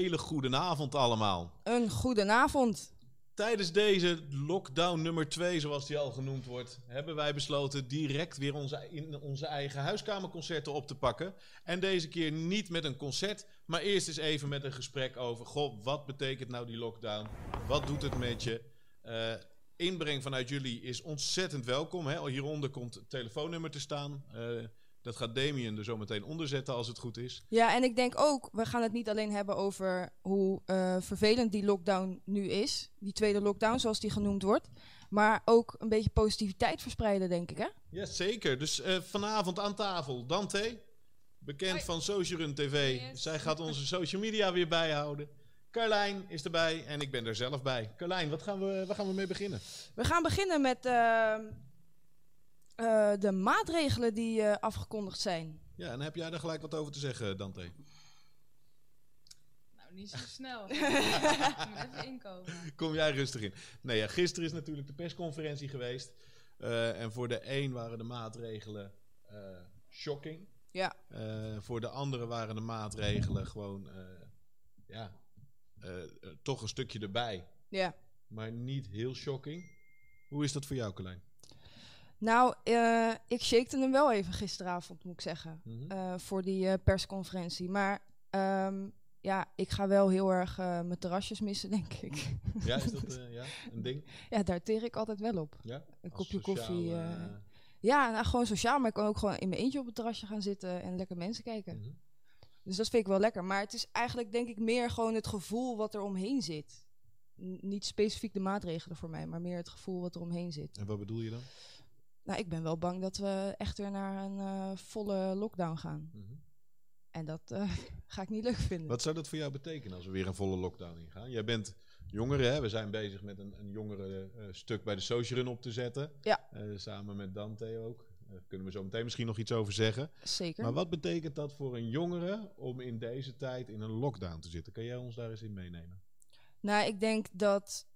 hele goede avond allemaal. Een goedenavond. Tijdens deze lockdown nummer 2, zoals die al genoemd wordt, hebben wij besloten direct weer onze, in onze eigen huiskamerconcerten op te pakken. En deze keer niet met een concert, maar eerst eens even met een gesprek over: Goh, wat betekent nou die lockdown? Wat doet het met je? Uh, inbreng vanuit jullie is ontzettend welkom. Hè? Hieronder komt het telefoonnummer te staan. Uh, dat gaat Damien er zo meteen onder zetten als het goed is. Ja, en ik denk ook, we gaan het niet alleen hebben over hoe uh, vervelend die lockdown nu is. Die tweede lockdown, zoals die genoemd wordt. Maar ook een beetje positiviteit verspreiden, denk ik, hè? Ja, zeker. Dus uh, vanavond aan tafel, Dante. Bekend Hoi. van Social Run TV. Yes. Zij gaat onze social media weer bijhouden. Carlijn is erbij en ik ben er zelf bij. Carlijn, wat gaan we, waar gaan we mee beginnen? We gaan beginnen met... Uh, uh, de maatregelen die uh, afgekondigd zijn. Ja, en heb jij daar gelijk wat over te zeggen, Dante? Nou, niet zo snel. even inkomen. Kom jij rustig in. Nee, ja, gisteren is natuurlijk de persconferentie geweest. Uh, en voor de een waren de maatregelen shocking. Ja. voor de andere waren de maatregelen gewoon, ja, toch een stukje erbij. Ja. Maar niet heel shocking. Hoe is dat voor jou, Carlijn? Nou, uh, ik shakte hem wel even gisteravond, moet ik zeggen. Mm -hmm. uh, voor die uh, persconferentie. Maar um, ja, ik ga wel heel erg mijn terrasjes missen, denk ik. Ja, is dat ja, een ding? ja, daar teer ik altijd wel op. Ja? Een kopje sociaal, koffie. Ja, nou, gewoon sociaal. Maar ik kan ook gewoon in mijn eentje op het terrasje gaan zitten en lekker mensen kijken. Mm -hmm. Dus dat vind ik wel lekker. Maar het is eigenlijk, denk ik, meer gewoon het gevoel wat er omheen zit. N niet specifiek de maatregelen voor mij, maar meer het gevoel wat er omheen zit. En wat bedoel je dan? Nou, ik ben wel bang dat we echt weer naar een uh, volle lockdown gaan. Mm -hmm. En dat uh, ga ik niet leuk vinden. Wat zou dat voor jou betekenen als we weer een volle lockdown ingaan? Jij bent jongere, hè? we zijn bezig met een, een jongere uh, stuk bij de Social Run op te zetten. Ja. samen met Dante ook. Daar kunnen we zo meteen misschien nog iets over zeggen. Zeker. Maar wat betekent dat voor een jongere om in deze tijd in een lockdown te zitten? Kan jij ons daar eens in meenemen? Nou, ik denk dat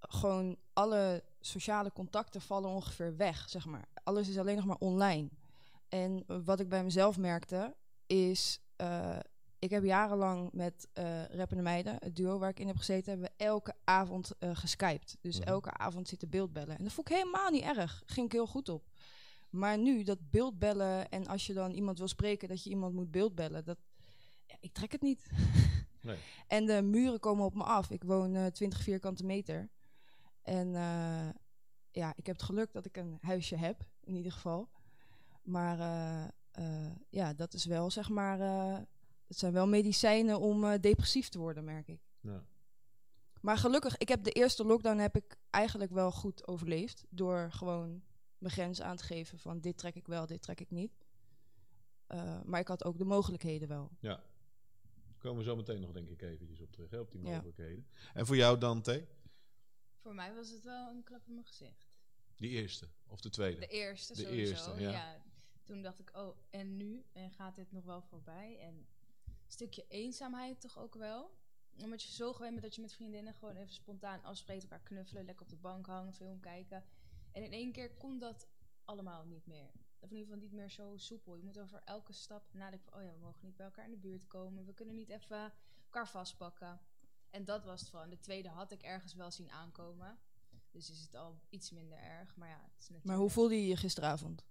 gewoon alle sociale contacten vallen ongeveer weg, zeg maar. Alles is alleen nog maar online. En wat ik bij mezelf merkte, is... Uh, ik heb jarenlang met uh, Rappende Meiden, het duo waar ik in heb gezeten... hebben we elke avond uh, geskypt. Dus Mhm. elke avond zitten beeldbellen. En dat vond ik helemaal niet erg. Ging ik heel goed op. Maar nu, dat beeldbellen en als je dan iemand wil spreken... dat je iemand moet beeldbellen, dat... Ja, ik trek het niet. Nee. En de muren komen op me af. Ik woon uh, 20 vierkante meter. En uh, ja, ik heb het geluk dat ik een huisje heb, in ieder geval. Maar uh, ja, dat is wel, zeg maar, het zijn wel medicijnen om depressief te worden, merk ik. Ja. Maar gelukkig, ik heb de eerste lockdown heb ik eigenlijk wel goed overleefd. Door gewoon mijn grens aan te geven van dit trek ik wel, dit trek ik niet. Uh, maar ik had ook de mogelijkheden wel. Ja. Daar komen we zo meteen nog denk ik eventjes op terug, hè, op die mogelijkheden. Ja. En voor jou Dante? Voor mij was het wel een klap in mijn gezicht. Die eerste of de tweede? De eerste de sowieso, eerste, ja. ja. Toen dacht ik, oh, en nu? En gaat dit nog wel voorbij? En een stukje eenzaamheid toch ook wel? Omdat je zo gewend bent dat je met vriendinnen gewoon even spontaan afspreekt, elkaar knuffelen, lekker op de bank hangen, film kijken. En in één keer kon dat allemaal niet meer. Of in ieder geval niet meer zo soepel. Je moet over elke stap nadenken van, oh ja, we mogen niet bij elkaar in de buurt komen. We kunnen niet even elkaar vastpakken. En dat was het van. De tweede had ik ergens wel zien aankomen. Dus is het al iets minder erg. Maar ja, het is natuurlijk... Maar hoe voelde je je gisteravond?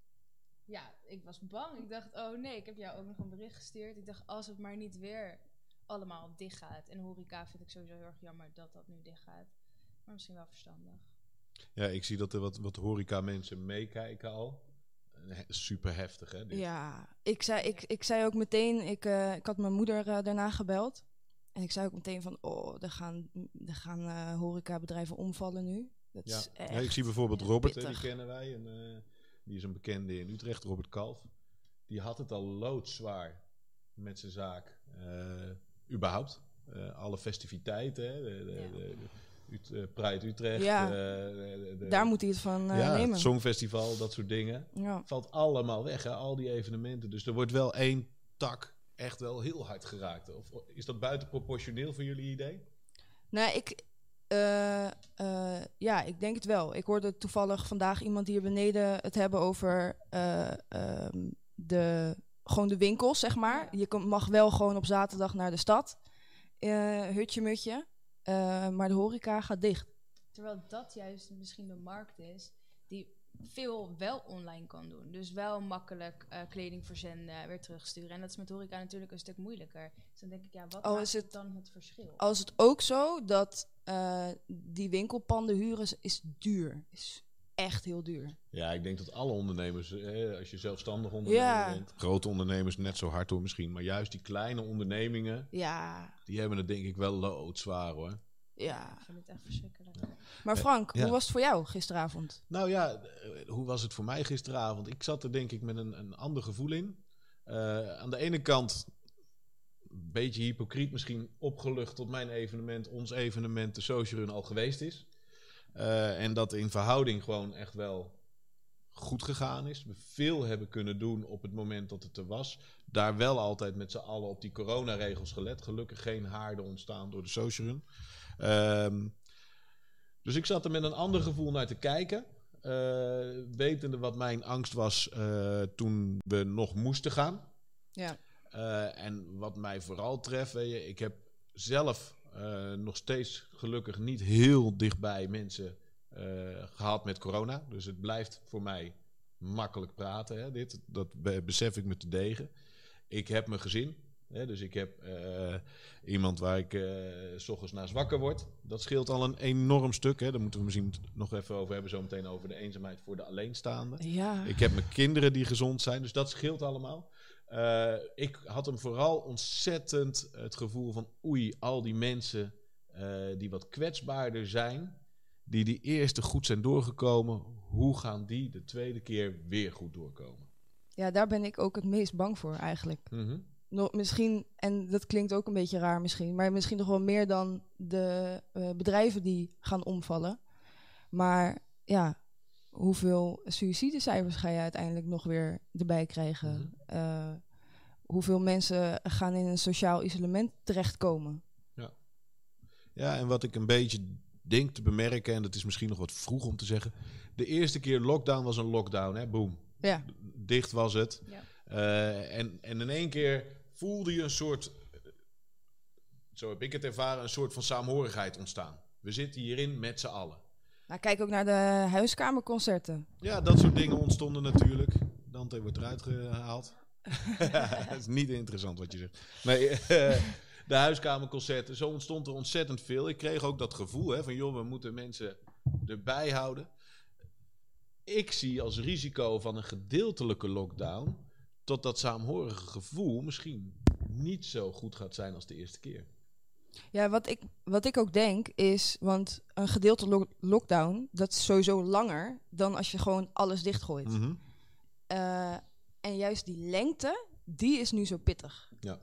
Ja, ik was bang. Ik dacht, oh nee, ik heb jou ook nog een bericht gestuurd. Ik dacht, als het maar niet weer allemaal dicht gaat. En horeca vind ik sowieso heel erg jammer dat dat nu dicht gaat. Maar misschien wel verstandig. Ja, ik zie dat er wat, wat horeca mensen meekijken al. Super heftig, hè? Dit. Ja, ik zei, ik, ik zei ook meteen, ik, uh, ik had mijn moeder uh, daarna gebeld. En ik zei ook meteen van, oh, er gaan, er gaan uh, horecabedrijven omvallen nu. Dat ja. is echt, ja, ik zie bijvoorbeeld Robert, hè, die kennen wij. En, uh, die is een bekende in Utrecht, Robert Kalf. Die had het al loodzwaar met zijn zaak. Uh, überhaupt. alle festiviteiten, hè, de, de, ja. de, Ut uh, Pride Utrecht. Ja. De, de, Daar moet hij het van uh, ja, nemen. Het Songfestival, dat soort dingen. Ja. Valt allemaal weg, hè, al die evenementen. Dus er wordt wel één tak echt wel heel hard geraakt. Of is dat buitenproportioneel voor jullie idee? Nou, ik... Uh, ja, ik denk het wel. Ik hoorde toevallig vandaag iemand hier beneden het hebben over um, de gewoon de winkels, zeg maar. Je kan, mag wel gewoon op zaterdag naar de stad. eh, hutje mutje. Eh, maar de horeca gaat dicht. Terwijl dat juist misschien de markt is die veel wel online kan doen. Dus wel makkelijk eh, kleding verzenden, weer terugsturen. En dat is met horeca natuurlijk een stuk moeilijker. Dus dan denk ik, ja, wat Oh, is het dan het verschil? Als het ook zo dat eh, die winkelpanden huren is, is duur. Is echt heel duur. Ja, ik denk dat alle ondernemers, eh, als je zelfstandig ondernemer Ja. bent, grote ondernemers net zo hard hoor misschien, maar juist die kleine ondernemingen, Ja, die hebben het denk ik wel loodzwaar hoor. Ja. Ik vind het echt verschrikkelijk. Maar Frank, ja. hoe was het voor jou gisteravond? Nou ja, eh, hoe was het voor mij gisteravond? Ik zat er denk ik met een, een ander gevoel in. Eh, aan de ene kant een beetje hypocriet misschien opgelucht tot mijn evenement, ons evenement, de Social Run al geweest is. Eh, en dat in verhouding gewoon echt wel goed gegaan is. We veel hebben kunnen doen op het moment dat het er was. Daar wel altijd met z'n allen op die coronaregels gelet. Gelukkig geen haarden ontstaan door de Social Run. Ehm, dus ik zat er met een ander gevoel naar te kijken. Eh, wetende wat mijn angst was eh, toen we nog moesten gaan. Ja. Eh, en wat mij vooral treft, weet je, ik heb zelf nog steeds gelukkig niet heel dichtbij mensen eh, gehad met corona. Dus het blijft voor mij makkelijk praten. Hè, dit, dat be- besef ik me te degen. Ik heb mijn gezin. Dus ik heb eh, iemand waar ik eh, s ochtends naast wakker word. Dat scheelt al een enorm stuk. Hè. Daar moeten we misschien nog even over hebben. Zometeen over de eenzaamheid voor de alleenstaande. Ja. Ik heb mijn kinderen die gezond zijn, dus dat scheelt allemaal. Eh, ik had hem vooral ontzettend het gevoel van oei, al die mensen die wat kwetsbaarder zijn, die die eerste goed zijn doorgekomen, hoe gaan die de tweede keer weer goed doorkomen? ja, daar ben ik ook het meest bang voor eigenlijk. Mhm. Nog, misschien, en dat klinkt ook een beetje raar misschien, maar misschien nog wel meer dan de eh, bedrijven die gaan omvallen. Maar ja, hoeveel suïcidecijfers ga je uiteindelijk nog weer erbij krijgen? Mhm. Eh, hoeveel mensen gaan in een sociaal isolement terechtkomen? Ja, en wat ik een beetje denk te bemerken, en dat is misschien nog wat vroeg om te zeggen, de eerste keer lockdown was een lockdown, hè? Boom. Ja, Dicht was het. Ja. Eh, en, en in één keer voelde je een soort, zo heb ik het ervaren, een soort van saamhorigheid ontstaan. We zitten hierin met z'n allen. nou, kijk ook naar de huiskamerconcerten. Ja, dat soort dingen ontstonden natuurlijk. Dante wordt eruit gehaald. Het is niet interessant wat je zegt. Nee, de huiskamerconcerten, zo ontstond er ontzettend veel. Ik kreeg ook dat gevoel hè, van, joh, we moeten mensen erbij houden. Ik zie als risico van een gedeeltelijke lockdown... tot dat saamhorige gevoel misschien niet zo goed gaat zijn als de eerste keer. Ja, wat ik, wat ik ook denk is, want een gedeelte lo- lockdown, dat is sowieso langer dan als je gewoon alles dichtgooit. Mhm. Eh, en juist die lengte, die is nu zo pittig. Ja.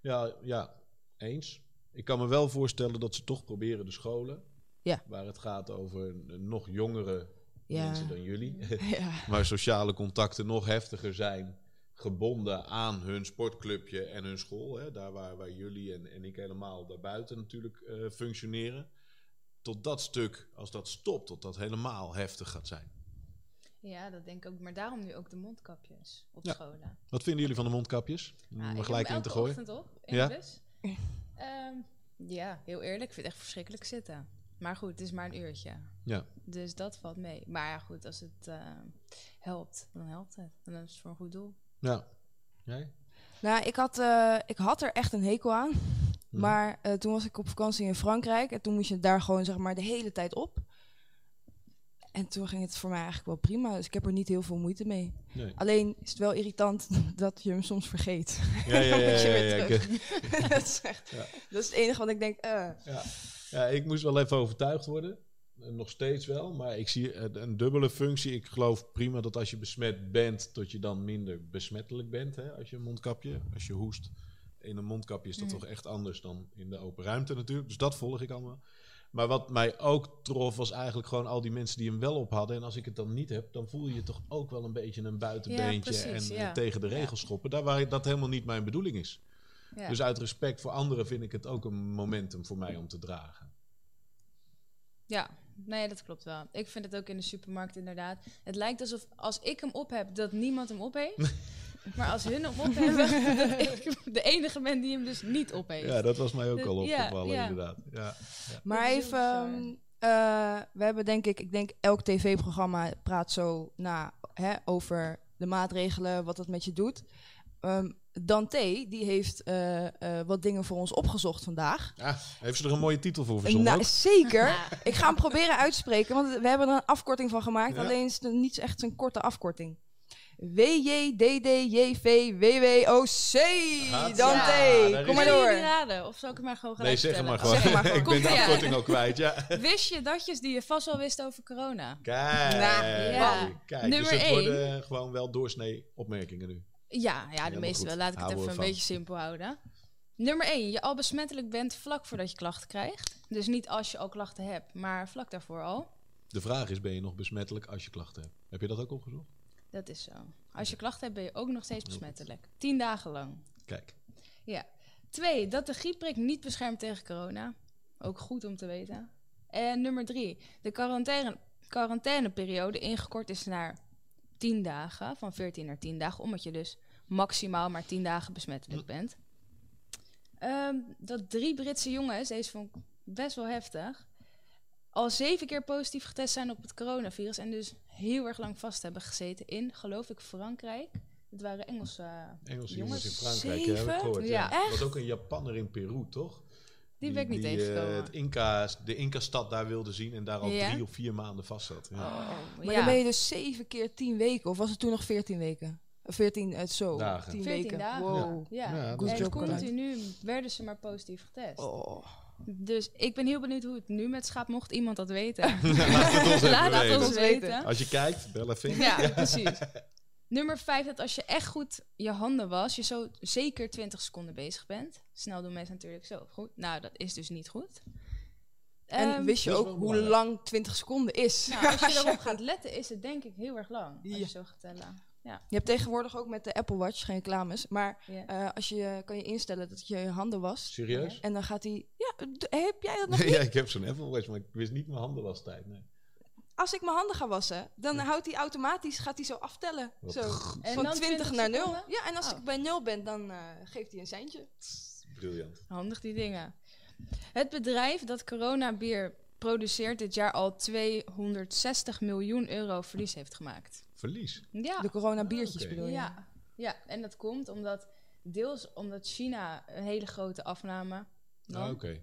ja, ja, eens. Ik kan me wel voorstellen dat ze toch proberen de scholen, Ja. waar het gaat over nog jongere Ja. mensen dan jullie, ja. waar sociale contacten nog heftiger zijn, gebonden aan hun sportclubje en hun school, hè, daar waar, waar jullie en, en ik helemaal daarbuiten natuurlijk eh, functioneren. Tot dat stuk, als dat stopt, tot dat helemaal heftig gaat zijn. Ja, dat denk ik ook. Maar daarom nu ook de mondkapjes op Ja. scholen. Wat vinden jullie van de mondkapjes? Om er gelijk in te gooien. ochtend op in Ja? de bus. Ehm, ja, heel eerlijk. Ik vind het echt verschrikkelijk zitten. Maar goed, het is maar een uurtje. Ja. Dus dat valt mee. Maar ja, goed, als het eh, helpt, dan helpt het. En dan is het voor een goed doel. Ja. Jij? Nou, ik had, eh, ik had er echt een hekel aan. Mhm. Maar eh, toen was ik op vakantie in Frankrijk. En toen moest je daar gewoon zeg maar de hele tijd op. En toen ging het voor mij eigenlijk wel prima. Dus ik heb er niet heel veel moeite mee. Nee. Alleen is het wel irritant dat je hem soms vergeet. Ja, ja, Dan ja, moet je ja, weer ja, dat, is echt, dat is het enige wat ik denk. eh, Ja. Ja, ik moest wel even overtuigd worden. Eh, Nog steeds wel, maar ik zie een, een dubbele functie. Ik geloof prima dat als je besmet bent, dat je dan minder besmettelijk bent. Hè, als je een mondkapje, als je hoest in een mondkapje is dat Mhm. toch echt anders dan in de open ruimte natuurlijk. Dus dat volg ik allemaal. Maar wat mij ook trof, was eigenlijk gewoon al die mensen die hem wel op hadden. En als ik het dan niet heb, dan voel je je toch ook wel een beetje een buitenbeentje Ja, precies, en eh, ja. tegen de regels schoppen. Daar waar dat helemaal niet mijn bedoeling is. Ja. Dus uit respect voor anderen vind ik het ook een momentum voor mij om te dragen. Ja, nee, dat klopt wel. Ik vind het ook in de supermarkt inderdaad. Het lijkt alsof als ik hem op heb, dat niemand hem op heeft. Maar als hun hem op hebben, dat ik de enige ben die hem dus niet op heeft. Ja, dat was mij ook Dat- al opgevallen, ja. inderdaad. Ja. Maar even, ehm, eh, we hebben denk ik, ik denk elk tv-programma praat zo na hè, over de maatregelen, wat dat met je doet. Ehm, Dante, die heeft eh, eh, wat dingen voor ons opgezocht vandaag. Ja, heeft ze er een mooie titel voor verzonnen Nou, ook? zeker. Ik ga hem proberen uit te spreken, want we hebben er een afkorting van gemaakt. Ja. Alleen is het niet echt een korte afkorting. W-J-D-D-J-V-W-W-O-C. Dante, Ja, kom maar door. jullie raden? Of zal ik het maar gewoon Nee, gelijk zeg maar gewoon. Zeg maar gewoon. ik ben de afkorting al kwijt, ja. Wist je datjes die je vast wel wist over corona? Kijk, Nou, ja. kijk. Nummer dus het één. worden gewoon wel doorsnee opmerkingen nu. Ja, ja de meeste wel. Laat ik het even een van. beetje simpel houden. Nummer 1. Je al besmettelijk bent vlak voordat je klachten krijgt. Dus niet als je al klachten hebt, maar vlak daarvoor al. De vraag is, ben je nog besmettelijk als je klachten hebt? Heb je dat ook opgezocht? Dat is zo. Als je klachten hebt, ben je ook nog steeds besmettelijk. 10 dagen lang. Kijk. Ja. Twee, dat de griepprik niet beschermt tegen corona. Ook goed om te weten. En nummer drie, de quarantaine, quarantaineperiode ingekort is naar 10 dagen, van 14 naar 10 dagen, omdat je dus maximaal maar 10 dagen besmettelijk bent. Ehm, dat drie Britse jongens, deze vond ik best wel heftig, al zeven keer positief getest zijn op het coronavirus en dus heel erg lang vast hebben gezeten in, geloof ik, Frankrijk. Het waren Engelse Engelse Jongens, jongens in Frankrijk, zeven? gehoord. Ja. Ja. Was ook een Japanner in Peru, toch? Die ben ik niet die, eh, tegengekomen. het Inca, de Inca-stad daar wilde zien en daar al Ja. drie of vier maanden vast zat. Ja. Oh, Maar ja. dan ben je dus 7 keer 10 weken. Of was het toen nog 14 weken? 14, uh, zo. Dagen. 10 14 weken. dagen. Wow. Ja, Ja, Good en continu werden ze maar positief getest. Oh. Dus ik ben heel benieuwd hoe het nu met schaap, mocht iemand dat weten. Laat het ons even Laat het weten. ons weten. Als je kijkt, bel even. Ja, precies. Nummer 5, dat als je echt goed je handen was, je zo zeker 20 seconden bezig bent. Snel doen mensen natuurlijk zo goed. Nou, dat is dus niet goed. En Ehm, wist je ook hoe lang 20 seconden is? nou, als je erop gaat letten, is het denk ik heel erg lang. Als je zo gaat tellen. Ja. Je hebt tegenwoordig ook met de Apple Watch geen reclames. Maar eh, als je kan je instellen dat je je handen was. Serieus? En dan gaat hij. Ja, heb jij dat nog niet? ja, ik heb zo'n Apple Watch, maar ik wist niet mijn handen was tijd. Nee. Als ik mijn handen ga wassen, dan houdt hij automatisch, gaat hij zo aftellen. Wat Zo. En Van dan 20 naar 0. seconden? Ja, en als Oh. ik bij 0 ben, dan eh, geeft hij een seintje. Briljant. Handig die dingen. Het bedrijf dat coronabier produceert dit jaar al 260 miljoen euro verlies heeft gemaakt. Verlies. Ja, De coronabiertjes Oké. bedoel je? ja, ja, en dat komt omdat deels omdat China een hele grote afname nam. Ah, Oké.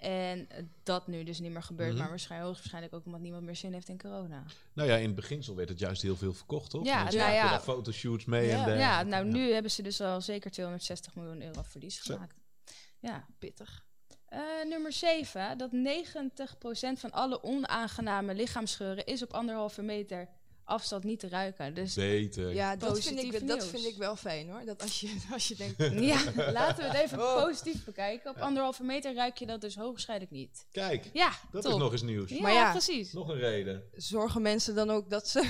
En dat nu dus niet meer gebeurt, Mhm. maar waarschijnlijk, hoogstwaarschijnlijk ook omdat niemand meer zin heeft in corona. Nou ja, in het beginsel werd het juist heel veel verkocht, toch? Ja, Mensen nou ja. daar fotoshoots mee Ja. en. Ja, nou nu hebben ze dus al zeker 260 miljoen euro verlies Zo. gemaakt. Ja. Pittig. Eh, nummer 7. Dat 90% van alle onaangename lichaamsgeuren is op anderhalve meter afstand niet te ruiken. Dus Beter. Ja, dat vind, ik, dat vind ik wel fijn hoor. Dat als je, als je denkt, ja, laten we het even Oh. positief bekijken. Op anderhalve meter ruik je dat dus hoogstwaarschijnlijk niet. Kijk, Ja, dat top. is nog eens nieuws. Ja, Maar ja. precies. Nog een reden. zorgen mensen dan ook dat ze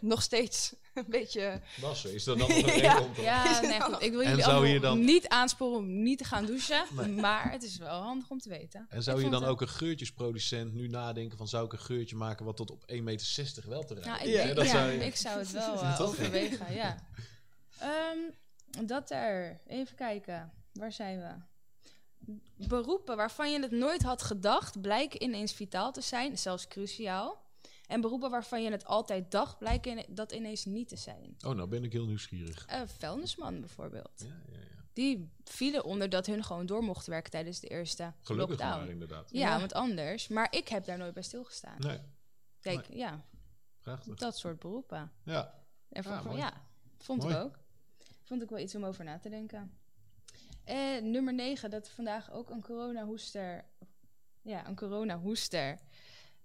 nog steeds een beetje... Wassen, is er dan nog een reden Ja. om te Ja, nee, goed. Ik wil En jullie zou allemaal je dan- niet aansporen om niet te gaan douchen. Nee. Maar het is wel handig om te weten. En zou Ik je dan het- ook een geurtjesproducent nu nadenken van zou ik een geurtje maken wat tot op 1,60 meter wel te ruiken? Nou, ik, Ja, dat ja, zou je- ik zou het wel eh, overwegen, ja. Ehm, dat er. Even kijken. Waar zijn we? Beroepen waarvan je het nooit had gedacht, blijken ineens vitaal te zijn, zelfs cruciaal. En beroepen waarvan je het altijd dacht, blijken dat ineens niet te zijn. Oh, nou ben ik heel nieuwsgierig. Eh vuilnisman bijvoorbeeld. Ja, ja, ja. Die vielen onder dat hun gewoon door mochten werken tijdens de eerste Gelukkig lockdown. maar inderdaad. Ja, Ja. want anders. Maar ik heb daar nooit bij stilgestaan. Nee, Kijk, ja, prachtig. dat soort beroepen. Ja, En Ja, vond, mooi. ja, vond ik ook. Vond ik wel iets om over na te denken. En nummer 9, dat vandaag ook een coronahoester, ja, een coronahoester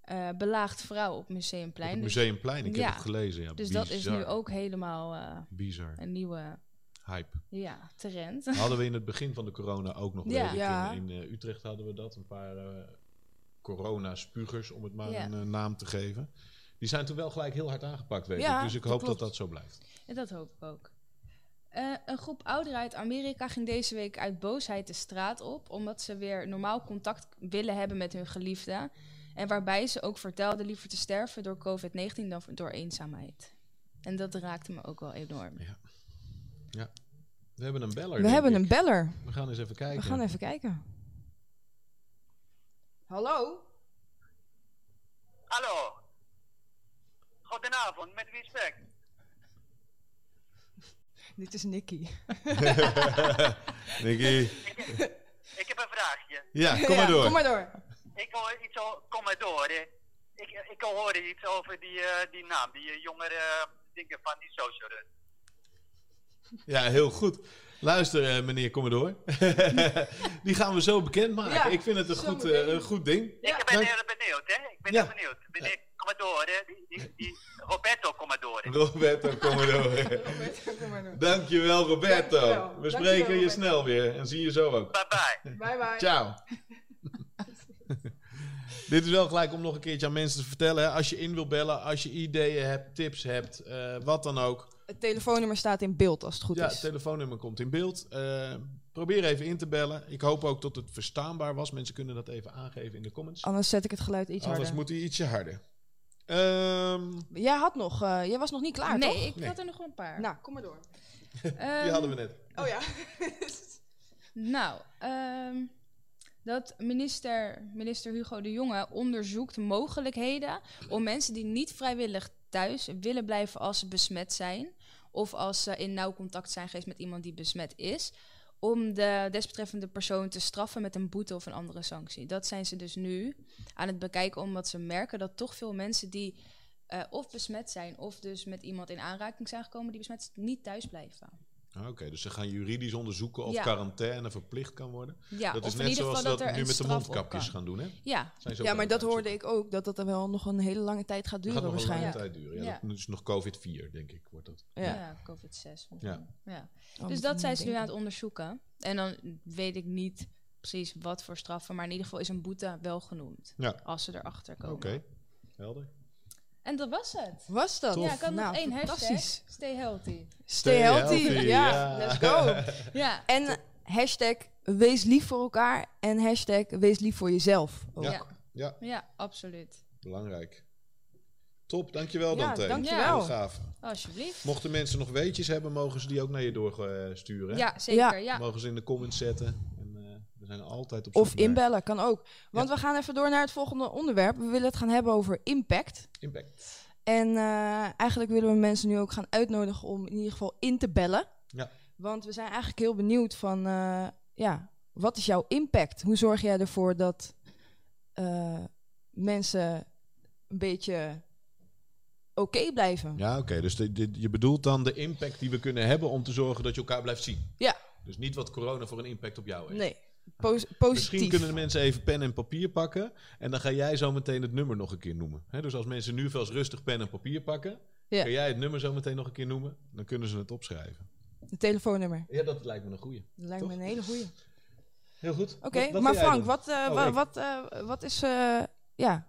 eh belaagt vrouw op Museumplein. op Dus- Museumplein, ik Ja. heb het gelezen. Ja, dus dat is nu ook helemaal eh, Bizar. een nieuwe Hype. ja, trend. Hadden we in het begin van de corona ook nog, Ja. Ja. In, in eh, Utrecht hadden we dat. Een paar eh corona-spugers, om het maar Ja. een eh, naam te geven. Die zijn toen wel gelijk heel hard aangepakt, weet Ja, ik. Dus ik dat hoop klopt. dat dat zo blijft. En dat hoop ik ook. Eh, een groep ouderen uit Amerika ging deze week uit boosheid de straat op, omdat ze weer normaal contact willen hebben met hun geliefden. En waarbij ze ook vertelden liever te sterven door COVID-19 dan door eenzaamheid. En dat raakte me ook wel enorm. Ja. We hebben een beller. We denk hebben ik. een beller. We gaan eens even kijken. We gaan even kijken. Hallo? Hallo. Goedenavond, met wie? Dit is Nicky. Nicky. Ik heb een vraagje. Ja, kom maar Ja, door. Kom maar door. Ik hoor iets over, kom maar door. hè. Ik, ik hoor iets over die, eh, die naam, die eh, jongere eh, dingen van die social run. Ja, heel goed. Luister, eh, meneer Commodore. Die gaan we zo bekendmaken. Ja, ik vind het een goed, eh, een goed ding. Ja. ik ben heel benieuwd, hè? Ik ben Ja. heel benieuwd. Meneer Commodore, die, die, die Roberto Commodore. Roberto Commodore. kom maar door. Dankjewel, Roberto. Dankjewel. We Dankjewel, spreken je Roberto. snel weer en zien je zo ook. Bye bye. Bye bye. Ciao. Dit is wel gelijk om nog een keertje aan mensen te vertellen. hè. Als je in wil bellen, als je ideeën hebt, tips hebt, eh, wat dan ook. Het telefoonnummer staat in beeld als het goed Ja, is. het telefoonnummer komt in beeld. Eh, probeer even in te bellen. Ik hoop ook dat het verstaanbaar was. Mensen kunnen dat even aangeven in de comments. Anders zet ik het geluid iets Anders harder. moet hij ietsje harder. Ehm, Jij had nog, eh, jij was nog niet klaar, nee, toch? ik Nee. had er nog wel een paar. Nou, kom maar door. die Ehm, hadden we net. Oh ja. Nou, ehm, dat minister, minister Hugo de Jonge onderzoekt mogelijkheden om mensen die niet vrijwillig thuis willen blijven als ze besmet zijn, of als ze in nauw contact zijn geweest met iemand die besmet is, om de desbetreffende persoon te straffen met een boete of een andere sanctie. Dat zijn ze dus nu aan het bekijken, omdat ze merken dat toch veel mensen die eh, of besmet zijn, of dus met iemand in aanraking zijn gekomen die besmet is, niet thuis blijven. Ah, Oké, dus ze gaan juridisch onderzoeken of Ja. quarantaine verplicht kan worden. Ja, dat of is in net ieder zoals dat dat er nu met de mondkapjes gaan doen, hè? Ja, Zijn ze ook Ja, maar dat hoorde ik ook, dat dat er wel nog een hele lange tijd gaat duren gaat nog een lange waarschijnlijk. tijd duren. Ja, Ja. Dat is nog COVID-4, denk ik, wordt dat. Ja. Ja, COVID-6. Ja. Ja. Oh, Dus dat zijn ze nu aan het onderzoeken. En dan weet ik niet precies wat voor straffen, maar in ieder geval is een boete wel genoemd. Ja. Als ze erachter Oké, komen. helder. En nog het. Was dat? Ja, ik had Nou, nog één hashtag. Stay healthy. Stay healthy. healthy, Ja, ja. let's go. Ja. En hashtag wees lief voor elkaar en hashtag wees lief voor jezelf. ook. Ja. Ja. Ja, ja, absoluut. belangrijk. Top, dankjewel Ja, Dante. dankjewel. Heel gaaf. Alsjeblieft. Mochten mensen nog weetjes hebben, mogen ze die ook naar je doorsturen. Ja, zeker. Ja. Mogen ze in de comments zetten. We zijn altijd op Of naar inbellen, kan ook. Want we gaan even door naar het volgende onderwerp. We willen het gaan hebben over impact. Impact. En eh, eigenlijk willen we mensen nu ook gaan uitnodigen om in ieder geval in te bellen. Ja. Want we zijn eigenlijk heel benieuwd van, eh, ja, wat is jouw impact? Hoe zorg jij ervoor dat eh, mensen een beetje oké blijven? Ja, oké. Dus de, de- je bedoelt dan de impact die we kunnen hebben om te zorgen dat je elkaar blijft zien. Ja. Dus niet wat corona voor een impact op jou heeft. Nee, pos- positief. Misschien kunnen de mensen even pen en papier pakken. En dan ga jij zo meteen het nummer nog een keer noemen. Dus als mensen nu vast rustig pen en papier pakken. Ja. Kan jij het nummer zo meteen nog een keer noemen? Dan kunnen ze het opschrijven. Het telefoonnummer. Ja, dat lijkt me een goeie. Dat lijkt me een hele goeie. Heel goed. Oké, Wat- wat maar Frank, doen? wat, eh, Oh, wat, eh, wat is... eh, ja,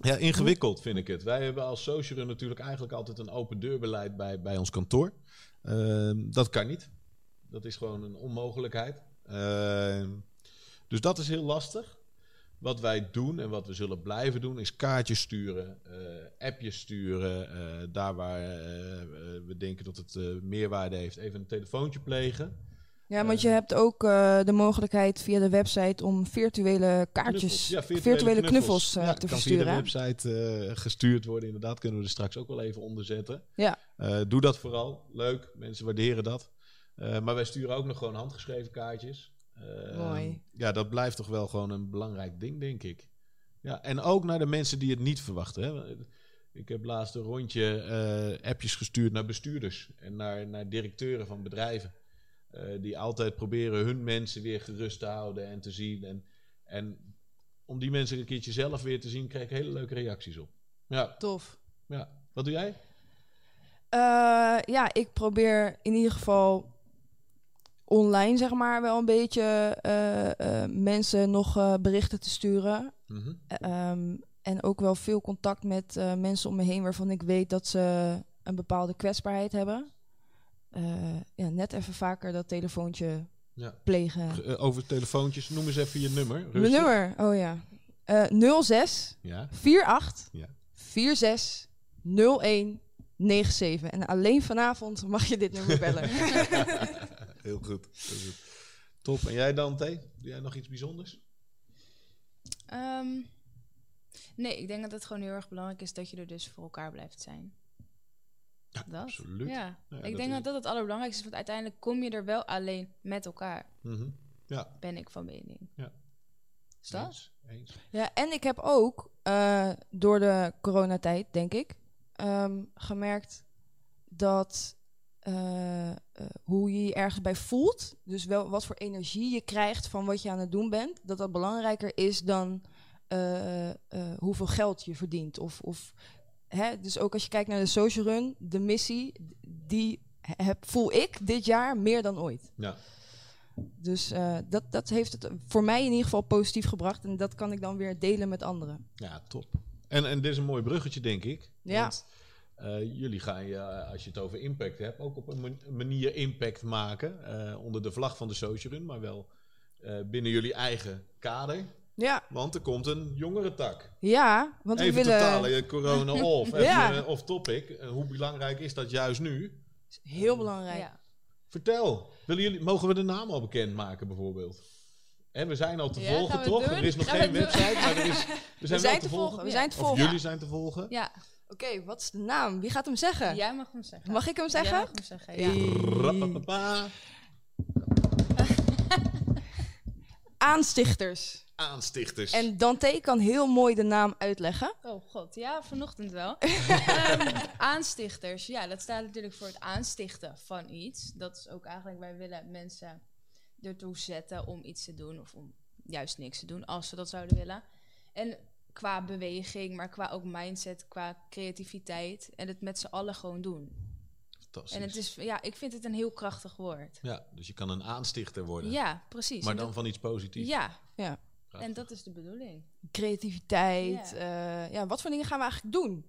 Ja, ingewikkeld vind ik het. Wij hebben als Socialrun natuurlijk eigenlijk altijd een open deurbeleid bij, bij ons kantoor. Ehm, dat kan niet. Dat is gewoon een onmogelijkheid. Dus dat is heel lastig. Wat wij doen en wat we zullen blijven doen, is kaartjes sturen, eh, appjes sturen. eh, daar waar eh, we denken dat het meerwaarde heeft, even een telefoontje plegen. ja want je hebt ook de mogelijkheid via de website om virtuele kaartjes, Knuffels. Ja, virtuele, knuffels, eh, Ja, te kan versturen. via de website gestuurd worden. Inderdaad, kunnen we er straks ook wel even onder zetten. Ja. Doe dat vooral. Leuk. Mensen waarderen dat. Maar wij sturen ook nog gewoon handgeschreven kaartjes. Eh, Mooi. Ja, dat blijft toch wel gewoon een belangrijk ding, denk ik. Ja, en ook naar de mensen die het niet verwachten. Hè. Ik heb laatst een rondje eh, appjes gestuurd naar bestuurders en naar, naar directeuren van bedrijven. eh, die altijd proberen hun mensen weer gerust te houden en te zien. En, en om die mensen een keertje zelf weer te zien, krijg ik hele leuke reacties op. Ja, Tof. ja. Wat doe jij? Eh, ja, ik probeer in ieder geval online, zeg maar, wel een beetje eh, eh, mensen nog eh, berichten te sturen. Mhm. Eh, ehm, en ook wel veel contact met mensen om me heen waarvan ik weet dat ze een bepaalde kwetsbaarheid hebben. Ja, net even vaker dat telefoontje Ja. plegen. Over telefoontjes, noem eens even je nummer. Mijn rustig. nummer, oh ja. Eh 06 Ja, 48 Ja. 46 01 97. En alleen vanavond mag je dit nummer bellen. Heel goed. Heel goed. Top. En jij Dante? Doe jij nog iets bijzonders? Ehm, nee, ik denk dat het gewoon heel erg belangrijk is dat je er dus voor elkaar blijft zijn. Ja, Dat? absoluut. Ja, Ja, ik dat denk is dat dat het allerbelangrijkste is, want uiteindelijk kom je er wel alleen met elkaar, Mhm. Ja. ben ik van mening. Ja. Is dat? Eens, eens. Ja, en ik heb ook eh, door de coronatijd, denk ik, ehm, gemerkt dat eh, eh, hoe je je ergens bij voelt, dus wel wat voor energie je krijgt van wat je aan het doen bent, dat dat belangrijker is dan eh, hoeveel geld je verdient. Of, of, hè, dus ook als je kijkt naar de social run, de missie, die heb, voel ik dit jaar meer dan ooit. Ja. Dus dat, dat heeft het voor mij in ieder geval positief gebracht. En dat kan ik dan weer delen met anderen. ja, top. En, en dit is een mooi bruggetje, denk ik. Ja. Want eh, jullie gaan je, eh, als je het over impact hebt, ook op een man- manier impact maken. eh, onder de vlag van de Social Run, maar wel eh, binnen jullie eigen kader. Ja, Want er komt een jongerentak. ja want Even we willen... totaal corona off, Ja. eh, off topic. Hoe belangrijk is dat juist nu? Heel belangrijk. Ja. Vertel, willen jullie, mogen we de naam al bekendmaken bijvoorbeeld? En we zijn al te Ja, volgen, toch? Er is nog Gaan geen website, maar er is, we zijn, We wel zijn te te volgen. volgen. We Ja. zijn te Of jullie zijn te volgen. Ja, Oké, wat is de naam? Wie gaat hem zeggen? jij mag hem zeggen. Mag ik hem Jij zeggen? mag hem zeggen, ja. Aanstichters. Aanstichters. En Dante kan heel mooi de naam uitleggen. Oh god, ja, vanochtend wel. Ehm, aanstichters, ja, dat staat natuurlijk voor het aanstichten van iets. Dat is ook eigenlijk, wij willen mensen ertoe zetten om iets te doen of om juist niks te doen als ze dat zouden willen. En qua beweging, maar qua ook mindset, qua creativiteit en het met z'n allen gewoon doen. Fantastisch. En het is, ja, ik vind het een heel krachtig woord. Ja, dus je kan een aanstichter worden. Ja, precies. maar dan dat- van iets positiefs. ja, Ja. en dat is de bedoeling. Creativiteit. Ja. eh, ja, wat voor dingen gaan we eigenlijk doen?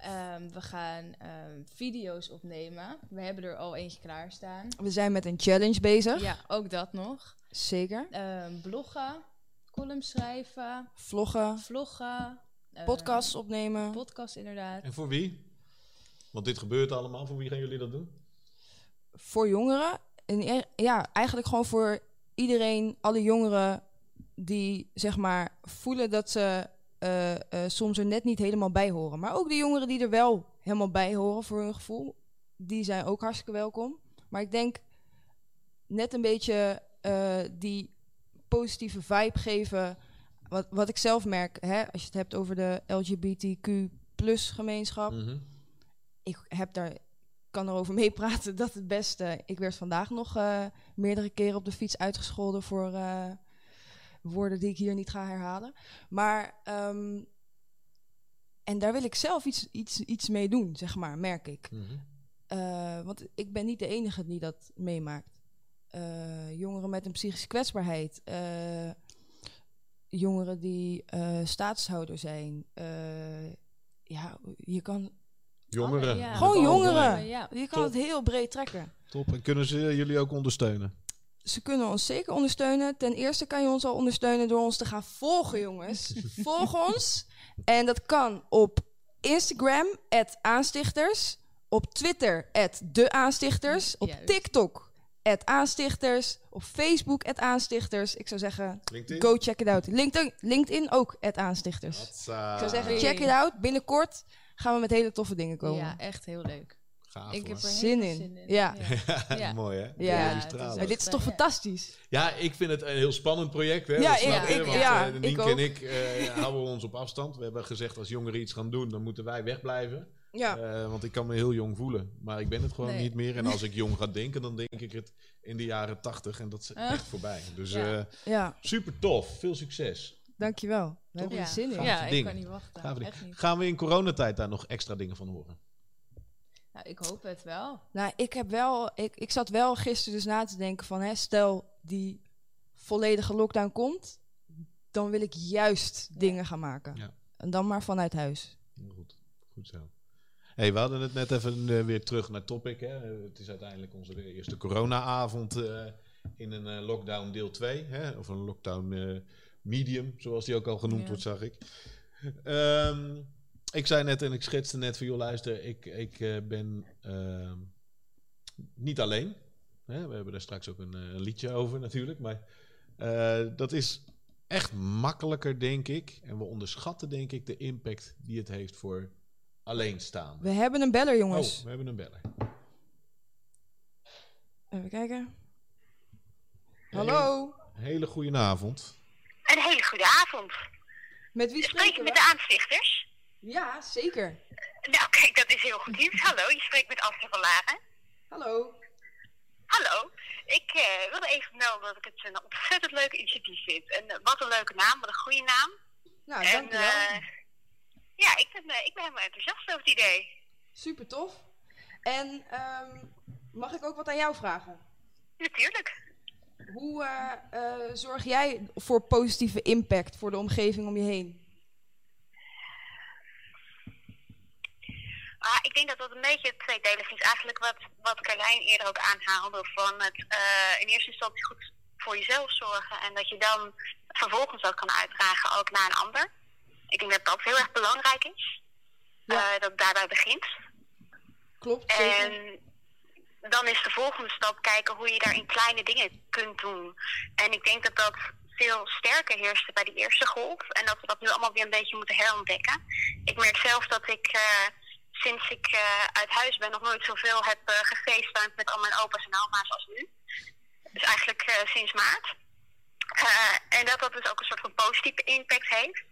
Ehm, we gaan ehm, video's opnemen. We hebben er al eentje klaarstaan. We zijn met een challenge bezig. Ja, ook dat nog. Zeker. Ehm, bloggen, columns schrijven, Vloggen, vloggen. ehm, podcasts opnemen. Podcast inderdaad. En voor wie? Want dit gebeurt allemaal. Voor wie gaan jullie dat doen? voor jongeren. En e- ja, eigenlijk gewoon voor iedereen, alle jongeren die zeg maar voelen dat ze eh, eh, soms er net niet helemaal bij horen. Maar ook de jongeren die er wel helemaal bij horen voor hun gevoel, die zijn ook hartstikke welkom. Maar ik denk net een beetje eh, die positieve vibe geven. Wat, wat ik zelf merk, hè, als je het hebt over de LGBTQ plus gemeenschap Mhm. ik heb daar, kan erover meepraten dat het beste. Ik werd vandaag nog eh, meerdere keren op de fiets uitgescholden voor eh, woorden die ik hier niet ga herhalen. Maar ehm, en daar wil ik zelf iets, iets, iets mee doen, zeg maar, merk ik. Mhm. Eh, want ik ben niet de enige die dat meemaakt. Eh, jongeren met een psychische kwetsbaarheid. eh, jongeren die eh staatshouder zijn. eh, ja, je kan Jongeren. Alle- ja. Gewoon jongeren. Ja. Je kan Top. het heel breed trekken. Top. En kunnen ze jullie ook ondersteunen? Ze kunnen ons zeker ondersteunen. Ten eerste kan je ons al ondersteunen door ons te gaan volgen, jongens. Volg ons. En dat kan op Instagram, aanstichters. Op Twitter, de aanstichters. Op. TikTok, aanstichters. Op Facebook, aanstichters. Ik zou zeggen, LinkedIn? go check it out. LinkedIn, LinkedIn ook, aanstichters. Ik zou zeggen, check it out. Binnenkort gaan we met hele toffe dingen komen. Ja, echt heel leuk. Gaaf, ik heb er Zin in. zin in. Ja. Ja. Mooi hè? Ja. Maar dit is toch Ja. fantastisch? Ja, ik vind het een heel spannend project. Hè? Ja, ik- je, ik- want, ja, eh, ik Nienke ook. en ik eh, houden ons op afstand. We hebben gezegd als jongeren iets gaan doen, dan moeten wij wegblijven. Ja. Eh, want ik kan me heel jong voelen. Maar ik ben het gewoon Nee. niet meer. En als ik jong ga denken, dan denk ik het in de jaren tachtig. En dat is Ah. echt voorbij. Dus Ja. eh, Ja, super tof. Veel succes. dankjewel. We hebben Ja. er zin in. Ja, ik dingen. kan niet wachten. Echt niet. Gaan we in coronatijd daar nog extra dingen van horen? Nou, ik hoop het wel. Nou, ik heb wel, ik, ik zat wel gisteren dus na te denken van, hè, stel die volledige lockdown komt, dan wil ik juist Ja. dingen gaan maken. Ja. En dan maar vanuit huis. Heel Goed, goed zo. Hey, we hadden het net even eh, weer terug naar topic. Hè. Het is uiteindelijk onze eerste corona-avond eh, in een eh, lockdown deel 2. Hè. Of een lockdown medium, zoals die ook al genoemd Ja. wordt, zag ik. Ehm, ik zei net en ik schetste net van, joh luister, ik, ik ben ehm, niet alleen. Hè, we hebben daar straks ook een, een liedje over natuurlijk. Maar dat is echt makkelijker, denk ik. En we onderschatten, denk ik, de impact die het heeft voor alleenstaanden. We hebben een beller, jongens. Oh, we hebben een beller. Even kijken. Hallo. Hele goede avond. Een hele goede avond. Met wie Spreek spreken je we? met de aanstichters? Ja, zeker. Nou, kijk, dat is heel goed nieuws. Hallo, je spreekt met Astrid van Lagen. Hallo. Hallo. Ik eh, wilde even melden dat ik het een ontzettend leuk initiatief vind. En wat een leuke naam, wat een goede naam. Nou, en dankjewel. Ja, ik ben, ik ben helemaal enthousiast over het idee. Super tof. En ehm, mag ik ook wat aan jou vragen? Natuurlijk. Hoe eh, eh, zorg jij voor positieve impact voor de omgeving om je heen? Ah, ik denk dat dat een beetje tweedelig is. Eigenlijk wat, wat Carlijn eerder ook aanhaalde. Van het eh, in eerste instantie goed voor jezelf zorgen. En dat je dan vervolgens ook kan uitdragen ook naar een ander. Ik denk dat dat heel erg belangrijk is. Ja. Eh, dat het daarbij begint. Klopt, zeker. En dan is de volgende stap kijken hoe je daar in kleine dingen kunt doen. En ik denk dat dat veel sterker heerste bij die eerste golf. En dat we dat nu allemaal weer een beetje moeten herontdekken. Ik merk zelf dat ik eh, sinds ik eh, uit huis ben nog nooit zoveel heb uh, gefeestuind met al mijn opa's en oma's als nu. Dus eigenlijk sinds maart. En dat dat dus ook een soort van positieve impact heeft.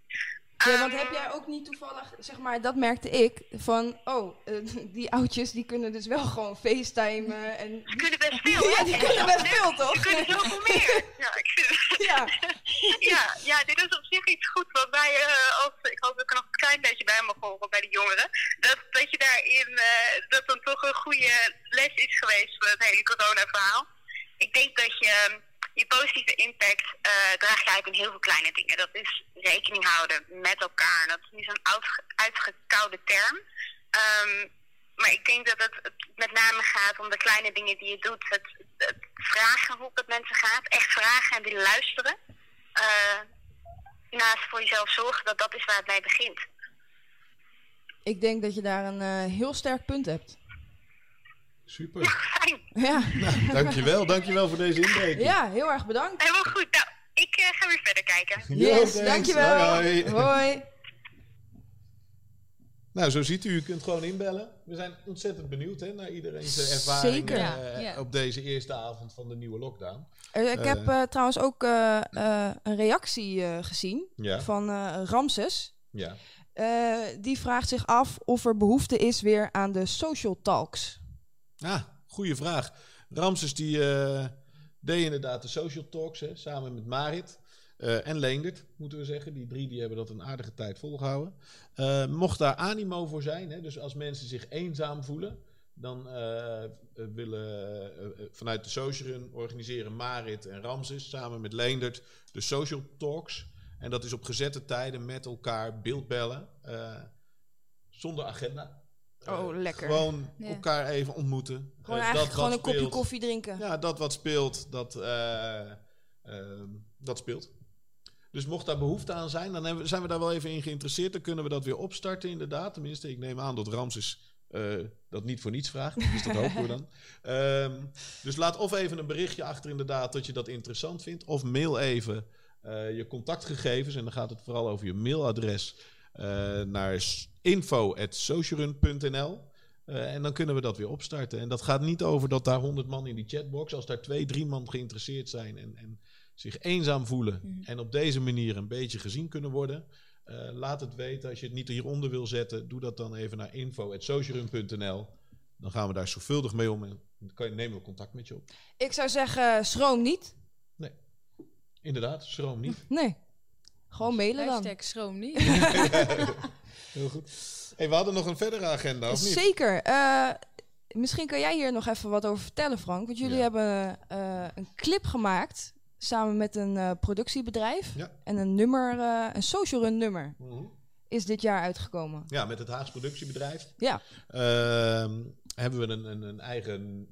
Ja, want Ehm, heb jij ook niet toevallig, zeg maar, dat merkte ik, van, oh, eh, die oudjes die kunnen dus wel gewoon facetimen en... Ze kunnen best veel, hè? Ja, die kunnen best veel, toch? Ze kunnen zoveel meer. Ja, ik vind. Ja. ja, ja, dit is op zich iets goed wat wij, eh, als, ik hoop dat ik er nog een klein beetje bij mag horen bij de jongeren, dat, dat je daarin, eh, dat dan toch een goede les is geweest van het hele corona-verhaal. Ik denk dat je je positieve impact eh, draag je uit in heel veel kleine dingen. Dat is rekening houden met elkaar. Dat is niet zo'n oud- uitgekoude term. Ehm, maar ik denk dat het, met name gaat om de kleine dingen die je doet. Het, het vragen hoe het met mensen gaat. Echt vragen en willen luisteren. Eh, naast voor jezelf zorgen dat dat is waar het mee begint. Ik denk dat je daar een eh, heel sterk punt hebt. Super. Fijn. Ja. Nou, dankjewel, dankjewel voor deze inbreking. ja, heel erg bedankt. Helemaal goed. Nou, ik eh, ga weer verder kijken. Yes, thanks. dankjewel. Hoi, hoi. Nou, zo ziet u, u kunt gewoon inbellen. We zijn ontzettend benieuwd hè, naar iedereen zijn ervaring Zeker. eh, Ja, ja. op deze eerste avond van de nieuwe lockdown. Eh, ik heb eh, trouwens ook eh, eh, een reactie eh, gezien Ja, van eh, Ramses. ja. Eh, die vraagt zich af of er behoefte is weer aan de social talks. Ah, goede vraag. Ramses die eh, deed inderdaad de social talks hè, samen met Marit. eh, en Leendert, moeten we zeggen. Die drie die hebben dat een aardige tijd volgehouden. Eh, mocht daar animo voor zijn, hè, dus als mensen zich eenzaam voelen, dan willen vanuit de Social organiseren Marit en Ramses samen met Leendert de social talks. En dat is op gezette tijden met elkaar beeldbellen, zonder agenda. Oh, Eh, lekker. Gewoon Ja. elkaar even ontmoeten. Gewoon Eh, eigenlijk dat gewoon een kopje koffie drinken. Ja, dat wat speelt, dat, eh, ehm, dat speelt. Dus mocht daar behoefte aan zijn, dan hebben, zijn we daar wel even in geïnteresseerd. Dan kunnen we dat weer opstarten, inderdaad. Tenminste, ik neem aan dat Ramses eh, dat niet voor niets vraagt. Dus dat hopen we dan. Ehm, dus laat of even een berichtje achter, inderdaad, dat je dat interessant vindt. Of mail even eh, je contactgegevens. En dan gaat het vooral over je mailadres naar info.socialrun.nl. Eh, en dan kunnen we dat weer opstarten. En dat gaat niet over dat daar 100 man in die chatbox, als daar twee, drie man geïnteresseerd zijn en, en zich eenzaam voelen Mhm. en op deze manier een beetje gezien kunnen worden. eh, laat het weten. Als je het niet hieronder wil zetten, doe dat dan even naar info.socialrun.nl. Dan gaan we daar zorgvuldig mee om en dan nemen we contact met je op. Ik zou zeggen, schroom niet. Inderdaad, schroom niet. Nee. Gewoon mailen dan. Hashtag schroom niet. Heel goed. Hey, we hadden nog een verdere agenda, of niet? Zeker. Eh, misschien kan jij hier nog even wat over vertellen, Frank. Want jullie Ja. hebben eh, een clip gemaakt samen met een eh, productiebedrijf. Ja. En een nummer, eh, een social run nummer, Mhm. is dit jaar uitgekomen. Ja, met het Haags productiebedrijf. Ja. Ehm, hebben we een, een, een eigen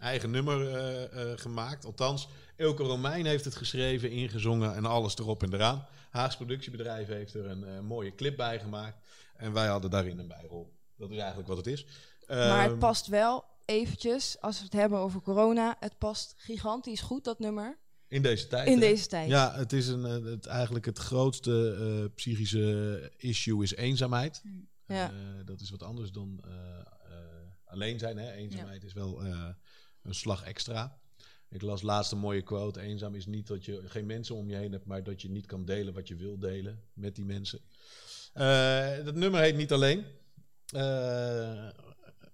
eigen nummer eh, eh, gemaakt. Althans, Elke Romein heeft het geschreven, ingezongen en alles erop en eraan. Haags productiebedrijf heeft er een eh, mooie clip bij gemaakt. En wij hadden daarin een bijrol. Dat is eigenlijk wat het is. Maar het Ehm, past wel eventjes, als we het hebben over corona, het past gigantisch goed, dat nummer, in deze tijd. in hè? deze tijd. Ja, het is een, het, eigenlijk het grootste psychische issue is eenzaamheid. Ja. Eh, dat is wat anders dan alleen zijn. Hè? Eenzaamheid is wel een slag extra. Ik las laatst een mooie quote. Eenzaam is niet dat je geen mensen om je heen hebt, maar dat je niet kan delen wat je wil delen met die mensen. Eh, dat nummer heet Niet Alleen. Eh,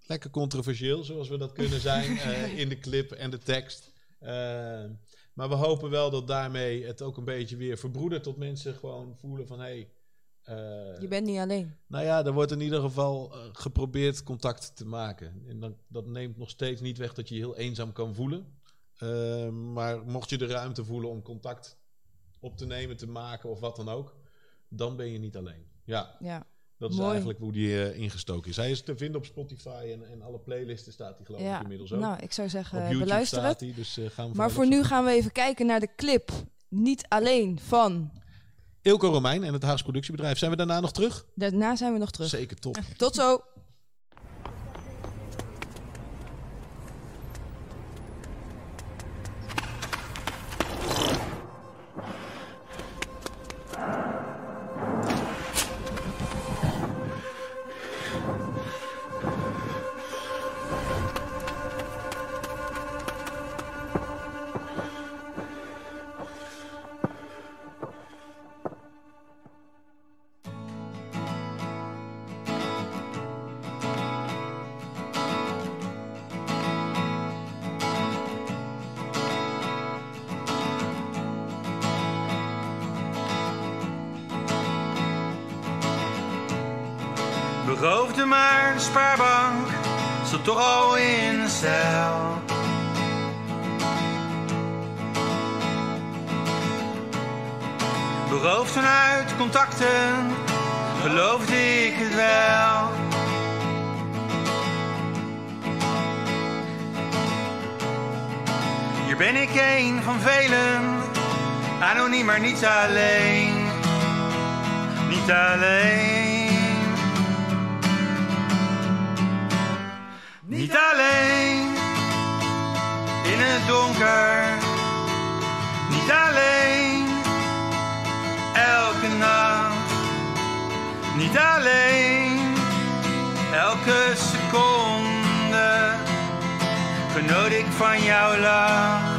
lekker controversieel, zoals we dat kunnen zijn eh, in de clip en de tekst. Maar we hopen wel dat daarmee het ook een beetje weer verbroedert tot mensen gewoon voelen van hé. Hey, Je bent niet alleen. nou ja, er wordt in ieder geval eh, geprobeerd contact te maken. En dan, dat neemt nog steeds niet weg dat je je heel eenzaam kan voelen. Eh, maar mocht je de ruimte voelen om contact op te nemen, te maken of wat dan ook, dan ben je niet alleen. Ja, Ja. dat is Mooi. eigenlijk hoe die eh, ingestoken is. Hij is te vinden op Spotify en, en alle playlisten staat hij geloof ik ja. inmiddels ook. Nou, ik zou op zeggen, YouTube beluister staat het. dus eh, gaan we Maar voor nu gaan we even kijken naar de clip. Niet alleen van. Ilko Romein en het Haags productiebedrijf. Zijn we daarna nog terug? Daarna zijn we nog terug. Zeker top. Tot zo. Beroofd vanuit contacten, geloofde ik het wel. Hier ben ik een van velen, anoniem maar niet alleen. Niet alleen. Niet alleen in het donker, niet alleen niet alleen elke seconde genoot ik van jouw lach.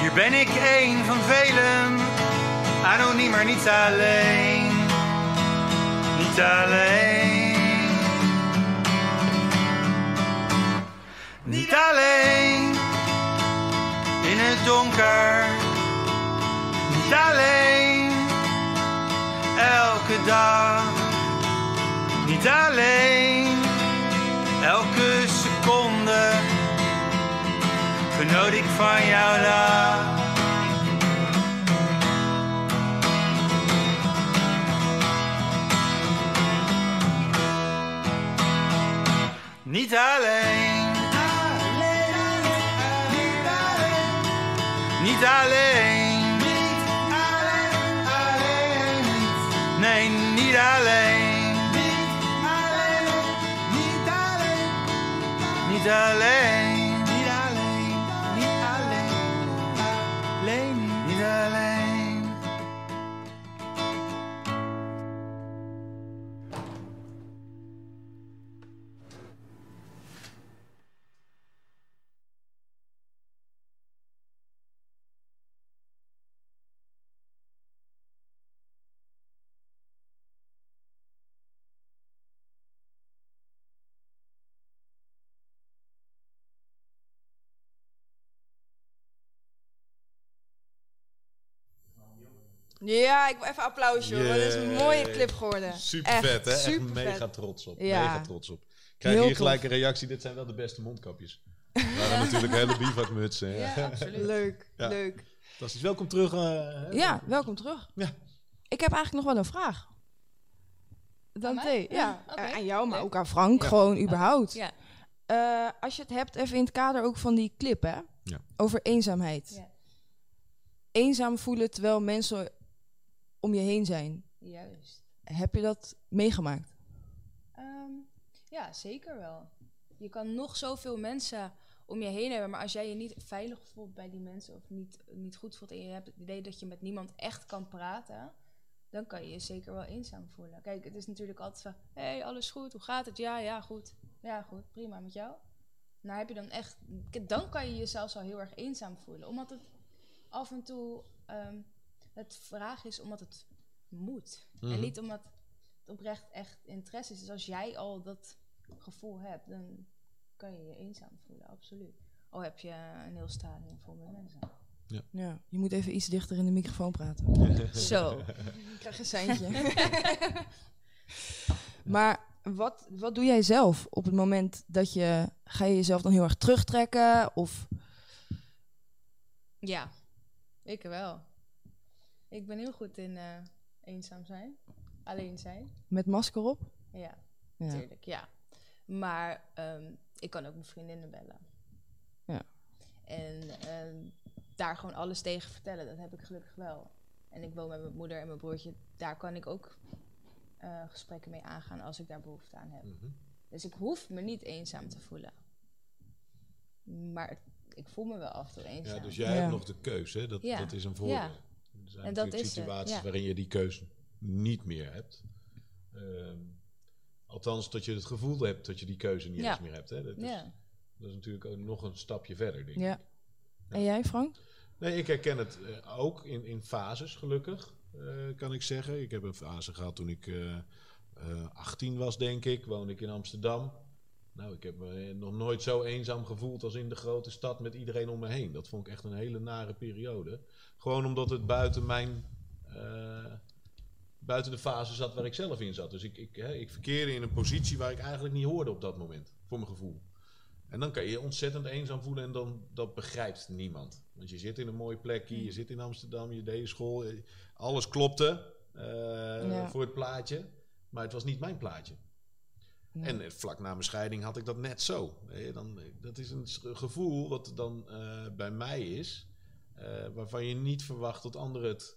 Hier ben ik een van velen, anoniem maar niet alleen. Niet alleen. Niet alleen in het donker. Niet alleen elke dag. Niet alleen elke seconde. Genoot ik van jouw lach. Niet alleen. Niet alleen. Niet Ja, ik wil even applausje hoor. Het is een mooie clip geworden. Super Echt, vet, hè? Echt super mega vet. trots op. Ja. Mega trots op. Krijg je Heel hier gelijk tof. een reactie. Dit zijn wel de beste mondkapjes. Dat waren natuurlijk hele bivakmutsen. Ja. Ja, absoluut. Leuk, Ja. leuk. Fantastisch. Welkom terug. eh? Ja, welkom terug. Ja. Ik heb eigenlijk nog wel een vraag. Dante, mij? ja. Aan jou, maar ook aan Frank. Ja. Gewoon überhaupt. Ja. Eh, als je het hebt, even in het kader ook van die clip, hè? Ja. Over eenzaamheid. Ja. Eenzaam voelen terwijl mensen om je heen zijn. Juist. Heb je dat meegemaakt? Ehm, ja, zeker wel. Je kan nog zoveel mensen om je heen hebben, maar als jij je niet veilig voelt bij die mensen of niet, niet goed voelt en je hebt het idee dat je met niemand echt kan praten, dan kan je je zeker wel eenzaam voelen. Kijk, het is natuurlijk altijd van, hé, hey, alles goed, hoe gaat het? Ja, ja, goed. Ja, goed, prima, met jou? Nou heb je dan echt, dan kan je jezelf al heel erg eenzaam voelen, omdat het af en toe ehm, het vraag is omdat het moet. En Mhm. niet omdat het oprecht echt interesse is. Dus als jij al dat gevoel hebt, dan kan je je eenzaam voelen, absoluut. Al heb je een heel stadion vol met mensen. Ja. Je moet even iets dichter in de microfoon praten. Zo. Ik krijg een seintje. maar wat, wat doe jij zelf op het moment dat je... Ga je jezelf dan heel erg terugtrekken? Of Ja, ik wel. Ik ben heel goed in eh, eenzaam zijn. Alleen zijn. met masker op? Ja, natuurlijk, ja. Maar ehm, ik kan ook mijn vriendinnen bellen. Ja. En ehm, daar gewoon alles tegen vertellen, dat heb ik gelukkig wel. En ik woon met mijn moeder en mijn broertje. Daar kan ik ook eh, gesprekken mee aangaan als ik daar behoefte aan heb. Mhm. Dus ik hoef me niet eenzaam te voelen. Maar ik voel me wel af en toe eenzaam. Ja, dus jij Ja. hebt nog de keuze. Hè? Dat, Ja. dat is een voordeel. Er zijn En dat is het, situaties ja. waarin je die keuze niet meer hebt. Ehm, althans, dat je het gevoel hebt dat je die keuze niet Ja. eens meer hebt. Hè? Dat, is, Ja. dat is natuurlijk ook nog een stapje verder. Denk ik. Ja. En jij, Frank? Nee, ik herken het eh, ook in, in fases, gelukkig, eh, kan ik zeggen. Ik heb een fase gehad toen ik eh, eh, 18 was, denk ik. Woonde ik in Amsterdam. Nou, ik heb me nog nooit zo eenzaam gevoeld als in de grote stad met iedereen om me heen. Dat vond ik echt een hele nare periode. Gewoon omdat het buiten mijn... eh, buiten de fase zat waar ik zelf in zat. Dus ik, ik, hè, ik verkeerde in een positie waar ik eigenlijk niet hoorde op dat moment. Voor mijn gevoel. En dan kan je je ontzettend eenzaam voelen en dan, dat begrijpt niemand. Want je zit in een mooi plekje, je zit in Amsterdam, je deed school. eh, Alles klopte eh, Ja. voor het plaatje. Maar het was niet mijn plaatje. En eh, vlak na mijn scheiding had ik dat net zo. Dan, eh, dat is een gevoel wat dan eh, bij mij is. waarvan je niet verwacht dat anderen het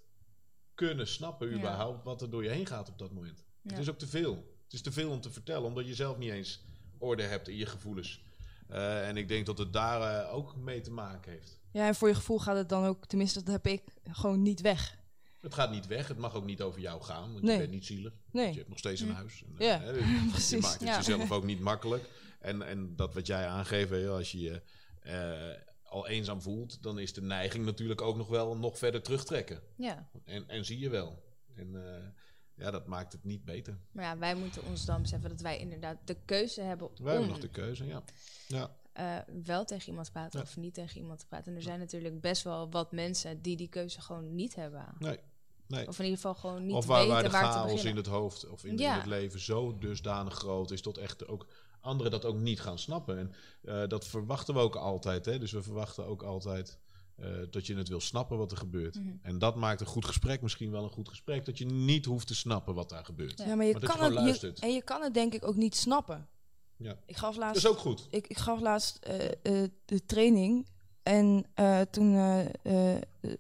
kunnen snappen Ja. überhaupt. Wat er door je heen gaat op dat moment. Ja. Het is ook te veel. Het is te veel om te vertellen. Omdat je zelf niet eens orde hebt in je gevoelens. En ik denk dat het daar ook mee te maken heeft. Ja, en voor je gevoel gaat het dan ook, tenminste dat heb ik, gewoon niet weg. Het gaat niet weg. Het mag ook niet over jou gaan. Want Nee. je bent niet zielig. Nee. Want je hebt nog steeds een Hm. huis. En, eh, Ja, hè, dus je precies. maakt het Ja. jezelf ook niet makkelijk. En, en dat wat jij aangeeft, je, als je je eh, al eenzaam voelt, dan is de neiging natuurlijk ook nog wel nog verder terugtrekken. Ja, En, en zie je wel. En eh, ja, dat maakt het niet beter. maar ja, wij moeten ons dan beseffen dat wij inderdaad de keuze hebben Wij om hebben nog de keuze, ja. ja. Eh, wel tegen iemand te praten Ja. of niet tegen iemand te praten. En er zijn natuurlijk best wel wat mensen die die keuze gewoon niet hebben. Nee, nee. Of in ieder geval gewoon niet of waar, weten waar de waar te chaos beginnen. in het hoofd of in, Ja. in het leven zo dusdanig groot is tot echt ook anderen dat ook niet gaan snappen. En eh, dat verwachten we ook altijd. Hè? Dus we verwachten ook altijd eh, dat je het wil snappen wat er gebeurt. Mhm. En dat maakt een goed gesprek misschien wel een goed gesprek. Dat je niet hoeft te snappen wat daar gebeurt. Ja. Maar je Maar dat je kan het, je, en je kan het denk ik ook niet snappen. Ja. Ik gaf Dat laatst, is ook goed. ik, ik gaf laatst eh, eh, de training en eh, toen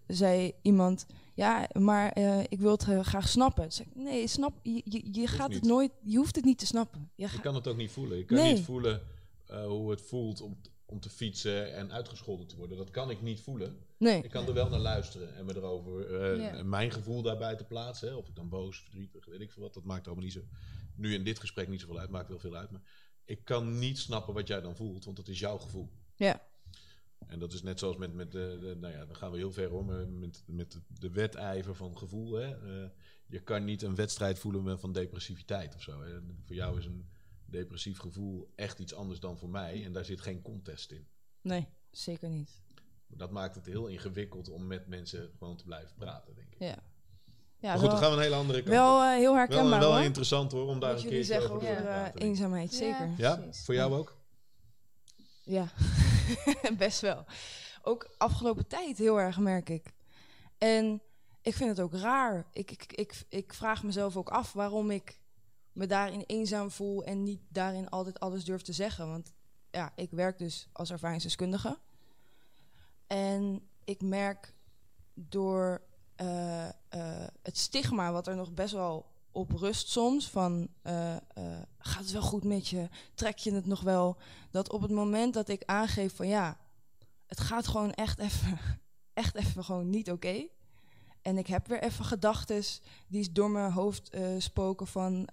zei iemand, ja, maar ik wil het graag snappen. Ik, nee, snap, je, je, je gaat het nooit, je hoeft het niet te snappen. Je kan het ook niet voelen. Je kan Nee. niet voelen hoe het voelt om, om te fietsen en uitgescholden te worden. Dat kan ik niet voelen. nee, Ik kan er wel naar luisteren en me erover Ja. mijn gevoel daarbij te plaatsen. Hè. Of ik dan boos, verdrietig, weet ik veel wat. Dat maakt allemaal niet zo. Nu in dit gesprek niet zoveel uit, maakt wel veel uit. Maar ik kan niet snappen wat jij dan voelt, want het is jouw gevoel. ja, En dat is net zoals met, met de, de- nou ja, dan gaan we heel ver om, met, met de, de wedijver van gevoel. Hè. Eh, je kan niet een wedstrijd voelen van depressiviteit of zo. Hè. Voor jou is een depressief gevoel echt iets anders dan voor mij. En daar zit geen contest in. nee, zeker niet. Dat maakt het heel ingewikkeld om met mensen gewoon te blijven praten, denk ik. Ja. Ja, maar goed, wel, dan gaan we een hele andere kant wel eh, heel Wel, herkenbaar wel hoor. interessant hoor, om daar een keertje zeggen over over door te eenzaamheid, zeker. Ja, voor jou ook? Ja, best wel. Ook afgelopen tijd heel erg, merk ik. En ik vind het ook raar. Ik, ik, ik, ik vraag mezelf ook af waarom ik me daarin eenzaam voel en niet daarin altijd alles durf te zeggen. Want ja, ik werk dus als ervaringsdeskundige. En ik merk door eh, eh, het stigma wat er nog best wel op rust soms, van eh, gaat het wel goed met je, trek je het nog wel, dat op het moment dat ik aangeef van ja, het gaat gewoon echt even, echt even gewoon niet oké. En ik heb weer even gedachtes die door mijn hoofd eh, spoken van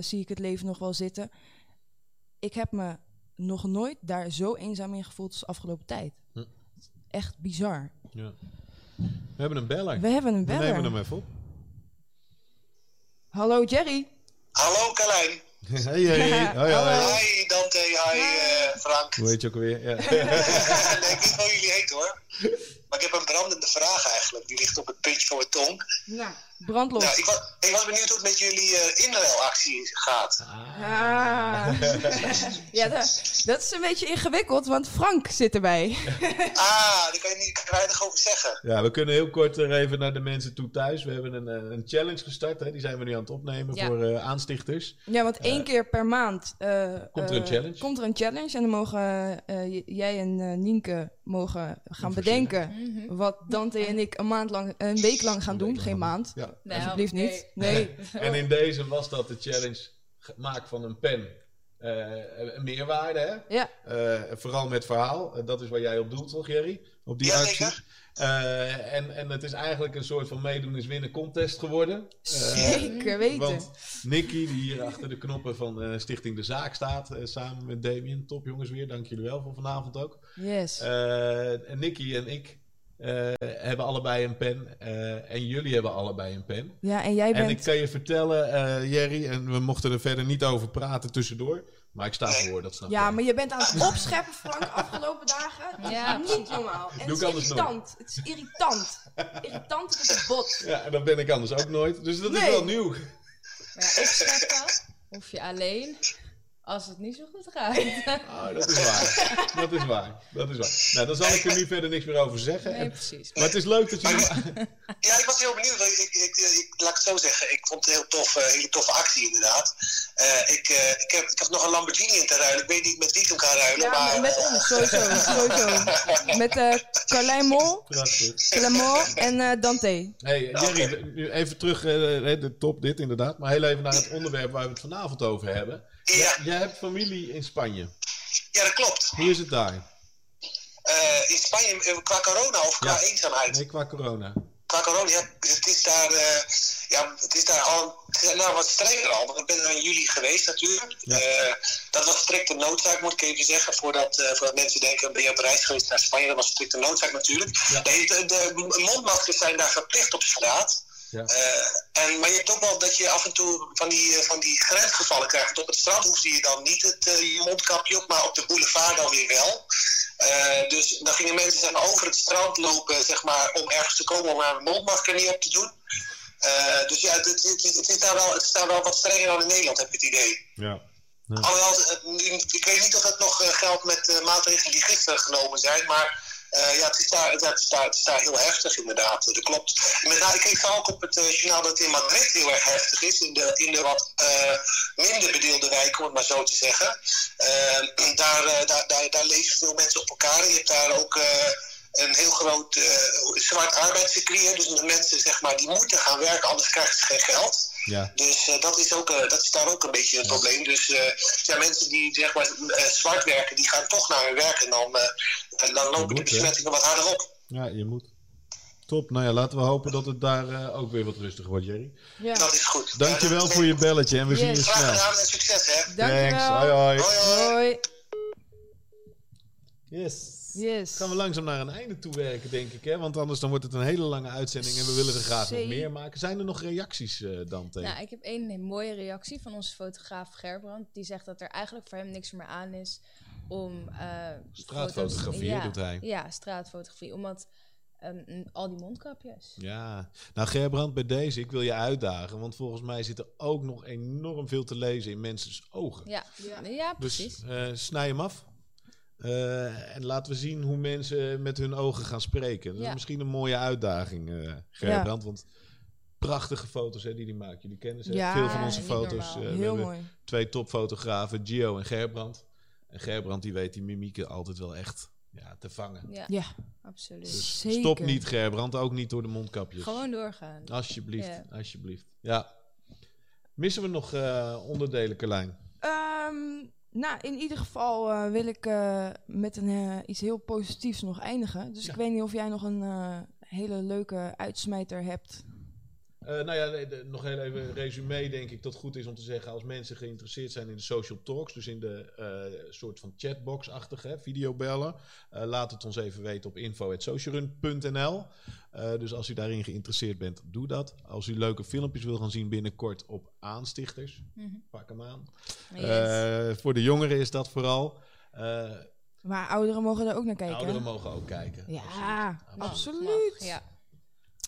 zie ik het leven nog wel zitten. Ik heb me nog nooit daar zo eenzaam in gevoeld als de afgelopen tijd. Hm. Echt bizar. Ja. We hebben een beller. We hebben een We nemen beller. hem even op. Hallo Jerry. Hallo Carlijn. Hey, hey. Hoi, hoi. Hi Dante, hi eh, Frank. Hoe heet je ook alweer? Ja. nee, ik weet wel hoe jullie heet hoor. Maar ik heb een brandende vraag eigenlijk. Die ligt op het puntje van mijn tong. Nou, brandlos. Nou, ik, was, ik was benieuwd hoe het met jullie eh inruilactie gaat. Ah. ja, dat, dat is een beetje ingewikkeld, want Frank zit erbij. Ah, daar kan je niet weinig over zeggen. Ja, we kunnen heel kort er even naar de mensen toe thuis. We hebben een, eh, een challenge gestart. Hè? Die zijn we nu aan het opnemen Ja. voor eh, aanstichters. Ja, want één keer per maand eh, Komt er een challenge? Komt er een challenge en dan mogen eh, jij en Nienke mogen gaan bedenken Mhm. wat Dante en ik een maand lang, een week lang gaan doen. Geen maand. Ja. Nou, Alsjeblieft nee. niet. Nee. En in deze was dat de challenge gemaakt van een pen. Eh, een meerwaarde, hè? Ja. Eh, vooral met verhaal. Eh, dat is waar jij op doet, toch, Jerry? Op die Ja, actie. Eh, en, en het is eigenlijk een soort van meedoen is winnen contest geworden. Eh, Zeker weten. Want Nicky, die hier achter de knoppen van eh, Stichting De Zaak staat, samen met Damien. Top jongens weer, dank jullie wel voor vanavond ook. Yes. En Nicky en ik hebben allebei een pen. en jullie hebben allebei een pen. ja, en jij En ik bent... kan je vertellen, Jerry, en we mochten er verder niet over praten tussendoor. Maar ik sta voor, dat snap Ja, je. maar je bent aan het opscheppen, Frank, afgelopen dagen. Dat Ja, is niet normaal. En Doe het ik is anders nooit. irritant. Het is irritant. Irritant tot het bot. Ja, en dat ben ik anders ook nooit. Dus dat is wel nieuw. Maar ja, opscheppen hoef je alleen als het niet zo goed gaat. Ah, dat is waar. dat is waar. Dat is waar. Nou, dan zal ik er nu verder niks meer over zeggen. Nee, precies. maar het is leuk dat jullie... Ja, ik was heel benieuwd. Ik, ik, ik, laat ik het zo zeggen. Ik vond het een heel tof, eh, hele toffe actie inderdaad. Eh, ik, eh, ik, heb, ik heb nog een Lamborghini in te ruilen. Ik weet niet met wie ik hem ga ruilen. Ja, maar, met ons, sowieso. sowieso. Met eh Carlijn Mol, Mol en eh, Dante. Hey, Jerry, nu even terug, de top dit inderdaad. Maar heel even naar het onderwerp waar we het vanavond over hebben. Ja, Jij hebt familie in Spanje. ja, dat klopt. Hoe is het daar? Eh, in Spanje, eh, qua corona of qua Ja. eenzaamheid? Nee, qua corona. Qua corona, ja, het is daar, eh, ja, het is daar al het is nou wat strenger al. Want ik ben er in juli geweest natuurlijk. Ja. Dat was strikte noodzaak, moet ik even zeggen. Voordat, voordat mensen denken, ben je op reis geweest naar Spanje? Dat was strikte noodzaak natuurlijk. Ja. Nee, de, de mondmaskers zijn daar verplicht op straat. Ja. Eh, en, maar je hebt ook wel dat je af en toe van die, eh, van die grensgevallen krijgt. Want op het strand hoefde je dan niet het eh, je mondkapje op, maar op de boulevard dan weer wel. Dus dan gingen mensen maar, over het strand lopen zeg maar, om ergens te komen om maar een mondmasker niet op te doen. Dus ja, het, het, is daar wel, het is daar wel wat strenger dan in Nederland, heb ik het idee. Ja. Alhoewel, ik weet niet of dat nog geldt met de maatregelen die gisteren genomen zijn, maar eh, ja, het is, daar, het, is het heel heftig inderdaad, dat klopt. Met ik kreeg ook op het eh, journaal dat in Madrid heel erg heftig is, in de, in de wat eh, minder bedeelde wijken, om het maar zo te zeggen. Eh, daar, daar, daar, daar leven veel mensen op elkaar. Je hebt daar ook een heel groot zwart arbeidscircuit, dus de mensen zeg maar, die moeten gaan werken, anders krijgen ze geen geld. Ja. Dus eh, dat, is ook, eh, dat is daar ook een beetje een probleem. Dus eh, ja, mensen die zeg maar, zwart werken, die gaan toch naar hun werk. En dan, eh, dan lopen de hè? besmettingen wat harder op. ja, je moet. Top. Nou ja, laten we hopen dat het daar eh, ook weer wat rustiger wordt, Jerry. Ja. Dat is goed. Dankjewel Ja, voor je belletje en we zien je Yes. Graag snel. gedaan en succes hè. Thanks. Hoi Dankjewel. hoi. Hoi hoi. Hoi. Yes. Yes. Gaan we langzaam naar een einde toe werken, denk ik. Hè? Want anders dan wordt het een hele lange uitzending en we willen er graag nog meer maken. Zijn er nog reacties, eh Dante? Nou, ik heb één mooie reactie van onze fotograaf Gerbrand. Die zegt dat er eigenlijk voor hem niks meer aan is om... eh, Straatfotografie foto's- ja, doet hij. Ja, straatfotografie. Omdat Ehm, al die mondkapjes. Ja, nou Gerbrand, bij deze, ik wil je uitdagen. Want volgens mij zit er ook nog enorm veel te lezen in mensen's ogen. Ja, ja. precies. Dus eh, snij hem af. Eh, en laten we zien hoe mensen met hun ogen gaan spreken. Dat Ja. is misschien een mooie uitdaging, eh Gerbrand. Want prachtige foto's hè, die hij maakt. Jullie kennen ze. Ja, Veel van onze foto's. eh, we Heel hebben mooi. twee topfotografen, Gio en Gerbrand. En Gerbrand die weet die mimieken altijd wel echt ja, te vangen. ja, Ja, absoluut. Dus Zeker. stop niet Gerbrand, ook niet door de mondkapjes. Gewoon doorgaan. Alsjeblieft, Ja. alsjeblieft. Ja. Missen we nog eh, onderdelen, Carlijn? Ehm, nou, in ieder geval eh, wil ik eh, met een, eh, iets heel positiefs nog eindigen. Dus Ja. ik weet niet of jij nog een hele leuke uitsmijter hebt. Eh, nou ja, de- de- nog heel even een resume denk ik dat het goed is om te zeggen als mensen geïnteresseerd zijn in de social talks, dus in de eh, soort van chatbox-achtige videobellen, eh, laat het ons even weten op info.socialrun.nl. Eh, dus als u daarin geïnteresseerd bent, doe dat. Als u leuke filmpjes wil gaan zien binnenkort op Aanstichters, Mhm. pak hem aan. Yes. Eh, voor de jongeren is dat vooral. Eh, Maar ouderen mogen er ook naar kijken. ouderen mogen ook kijken. Ja, Absoluut. absoluut. Ja.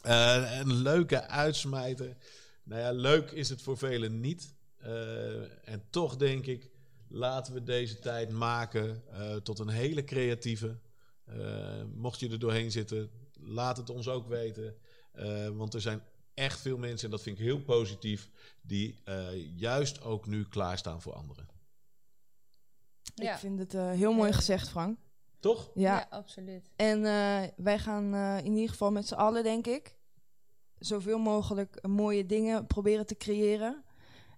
Eh, een leuke uitsmijter. Nou ja, leuk is het voor velen niet. Eh, en toch denk ik, laten we deze tijd maken eh, tot een hele creatieve. Eh, mocht je er doorheen zitten, laat het ons ook weten. Eh, want er zijn echt veel mensen, en dat vind ik heel positief, die eh, juist ook nu klaarstaan voor anderen. Ja. Ik vind het eh, heel mooi gezegd, Frank. Toch? Ja. Ja, absoluut. En eh, wij gaan eh, in ieder geval met z'n allen, denk ik, zoveel mogelijk mooie dingen proberen te creëren.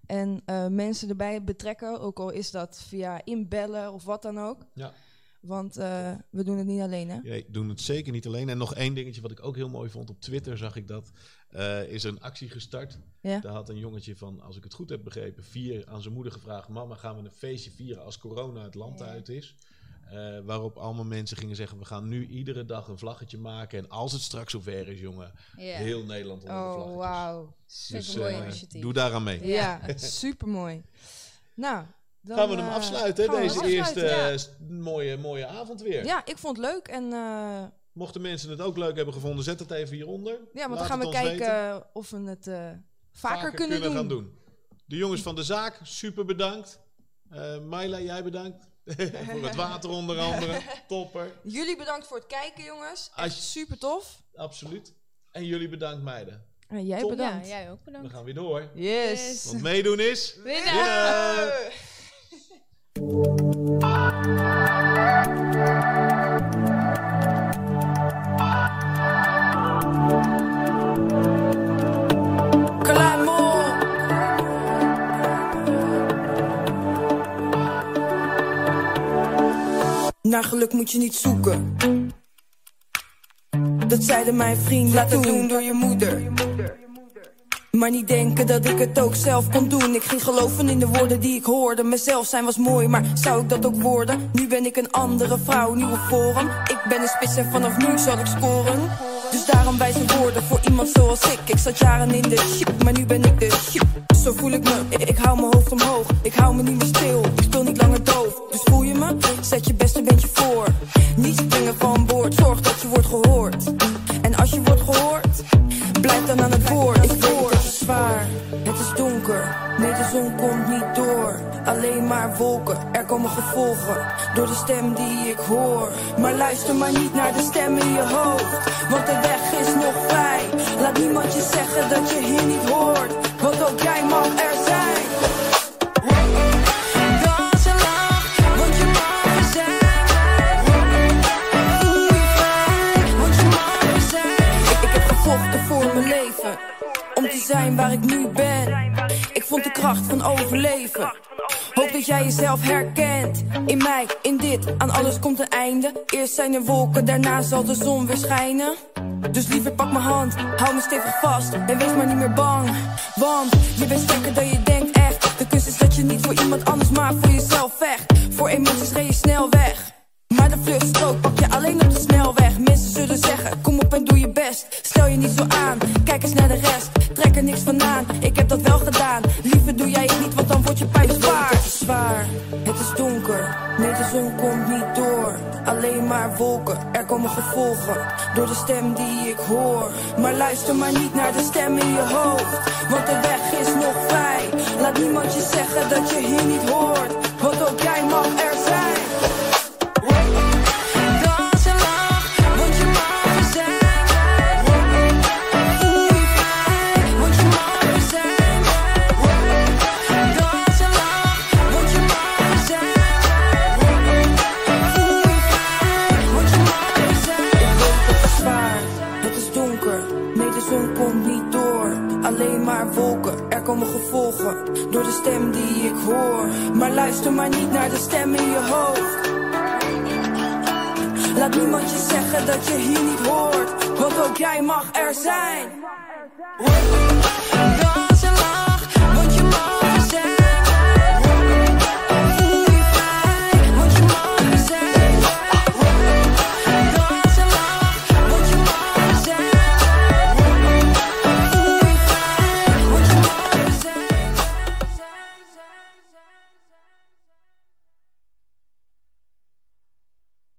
En eh, mensen erbij betrekken, ook al is dat via inbellen of wat dan ook. Ja. Want eh, we doen het niet alleen, hè? Nee, doen het zeker niet alleen. En nog één dingetje wat ik ook heel mooi vond. Op Twitter zag ik dat. eh, is er een actie gestart. Ja. Daar had een jongetje van, als ik het goed heb begrepen, vier aan zijn moeder gevraagd: Mama, gaan we een feestje vieren als corona het land Ja. uit is? Eh, waarop allemaal mensen gingen zeggen: We gaan nu iedere dag een vlaggetje maken. En als het straks zover is, jongen, heel Nederland onder de Oh, vlaggetjes. wauw. Super Dus mooi eh, initiatief. doe daaraan mee. Ja, super mooi. Nou, dan, gaan we hem eh, afsluiten, we deze eerste mooie, mooie avond weer. Ja. ik vond het leuk. En eh, Mochten mensen het ook leuk hebben gevonden, zet het even hieronder. ja, want dan gaan we kijken weten. of we het eh, vaker, kunnen, doen. gaan doen. De jongens van de zaak, super bedankt. Eh Myla, jij bedankt. voor het water onder andere. Topper. Jullie bedankt voor het kijken, jongens. Echt super tof. Absoluut. En jullie bedankt, meiden. En jij Top. Ja, bedankt. jij ook We bedankt. gaan weer door. Yes. Yes. Want meedoen is... Winnen! winnen. Naar geluk moet je niet zoeken. Dat zeiden mijn vrienden. Laat het doen door je moeder. Maar niet denken dat ik het ook zelf kon doen. Ik ging geloven in de woorden die ik hoorde. Mezelf zijn was mooi, maar zou ik dat ook worden? Nu ben ik een andere vrouw, nieuwe vorm. Ik ben een spits en vanaf nu zal ik scoren. Dus daarom wijze woorden voor iemand zoals ik. Ik zat jaren in de shit, maar nu ben ik de shit. Zo voel ik me, ik, hou mijn hoofd omhoog. Ik hou me niet meer stil, ik speel niet langer doof. Dus voel je me? Zet je er komen gevolgen. Door de stem die ik hoor. Maar luister maar niet naar de stem in je hoofd. Want de weg is nog vrij. Laat niemand je zeggen dat je hier niet hoort. Want ook jij mag er zijn. Dans en lach, want je mag er zijn. Ik, heb gevochten voor mijn leven. Om te zijn waar ik nu ben. Ik vond de kracht van overleven. Dat jij jezelf herkent. In mij, in dit, aan alles komt een einde. Eerst zijn er wolken, daarna zal de zon weer schijnen. Dus liever pak mijn hand, hou me stevig vast en wees maar niet meer bang. Want je bent sterker dan je denkt echt. De kunst is dat je niet voor iemand anders, maar voor jezelf vecht. Voor emoties ren je snel weg. Maar de vluchtstrook pak je alleen op de snelweg. Mensen zullen zeggen, kom op en doe je best. Stel je niet zo aan, kijk eens naar de rest. Er komen gevolgen. Door de stem die ik hoor. Maar luister maar niet naar de stem in je hoofd. Want de weg is nog vrij. Laat niemand je zeggen dat je hier niet hoort. Want ook jij mag er zijn. Komen gevolgen. Door de stem die ik hoor. Maar luister maar niet naar de stem in je hoofd. Laat niemand je zeggen dat je hier niet hoort. Want ook jij mag er zijn.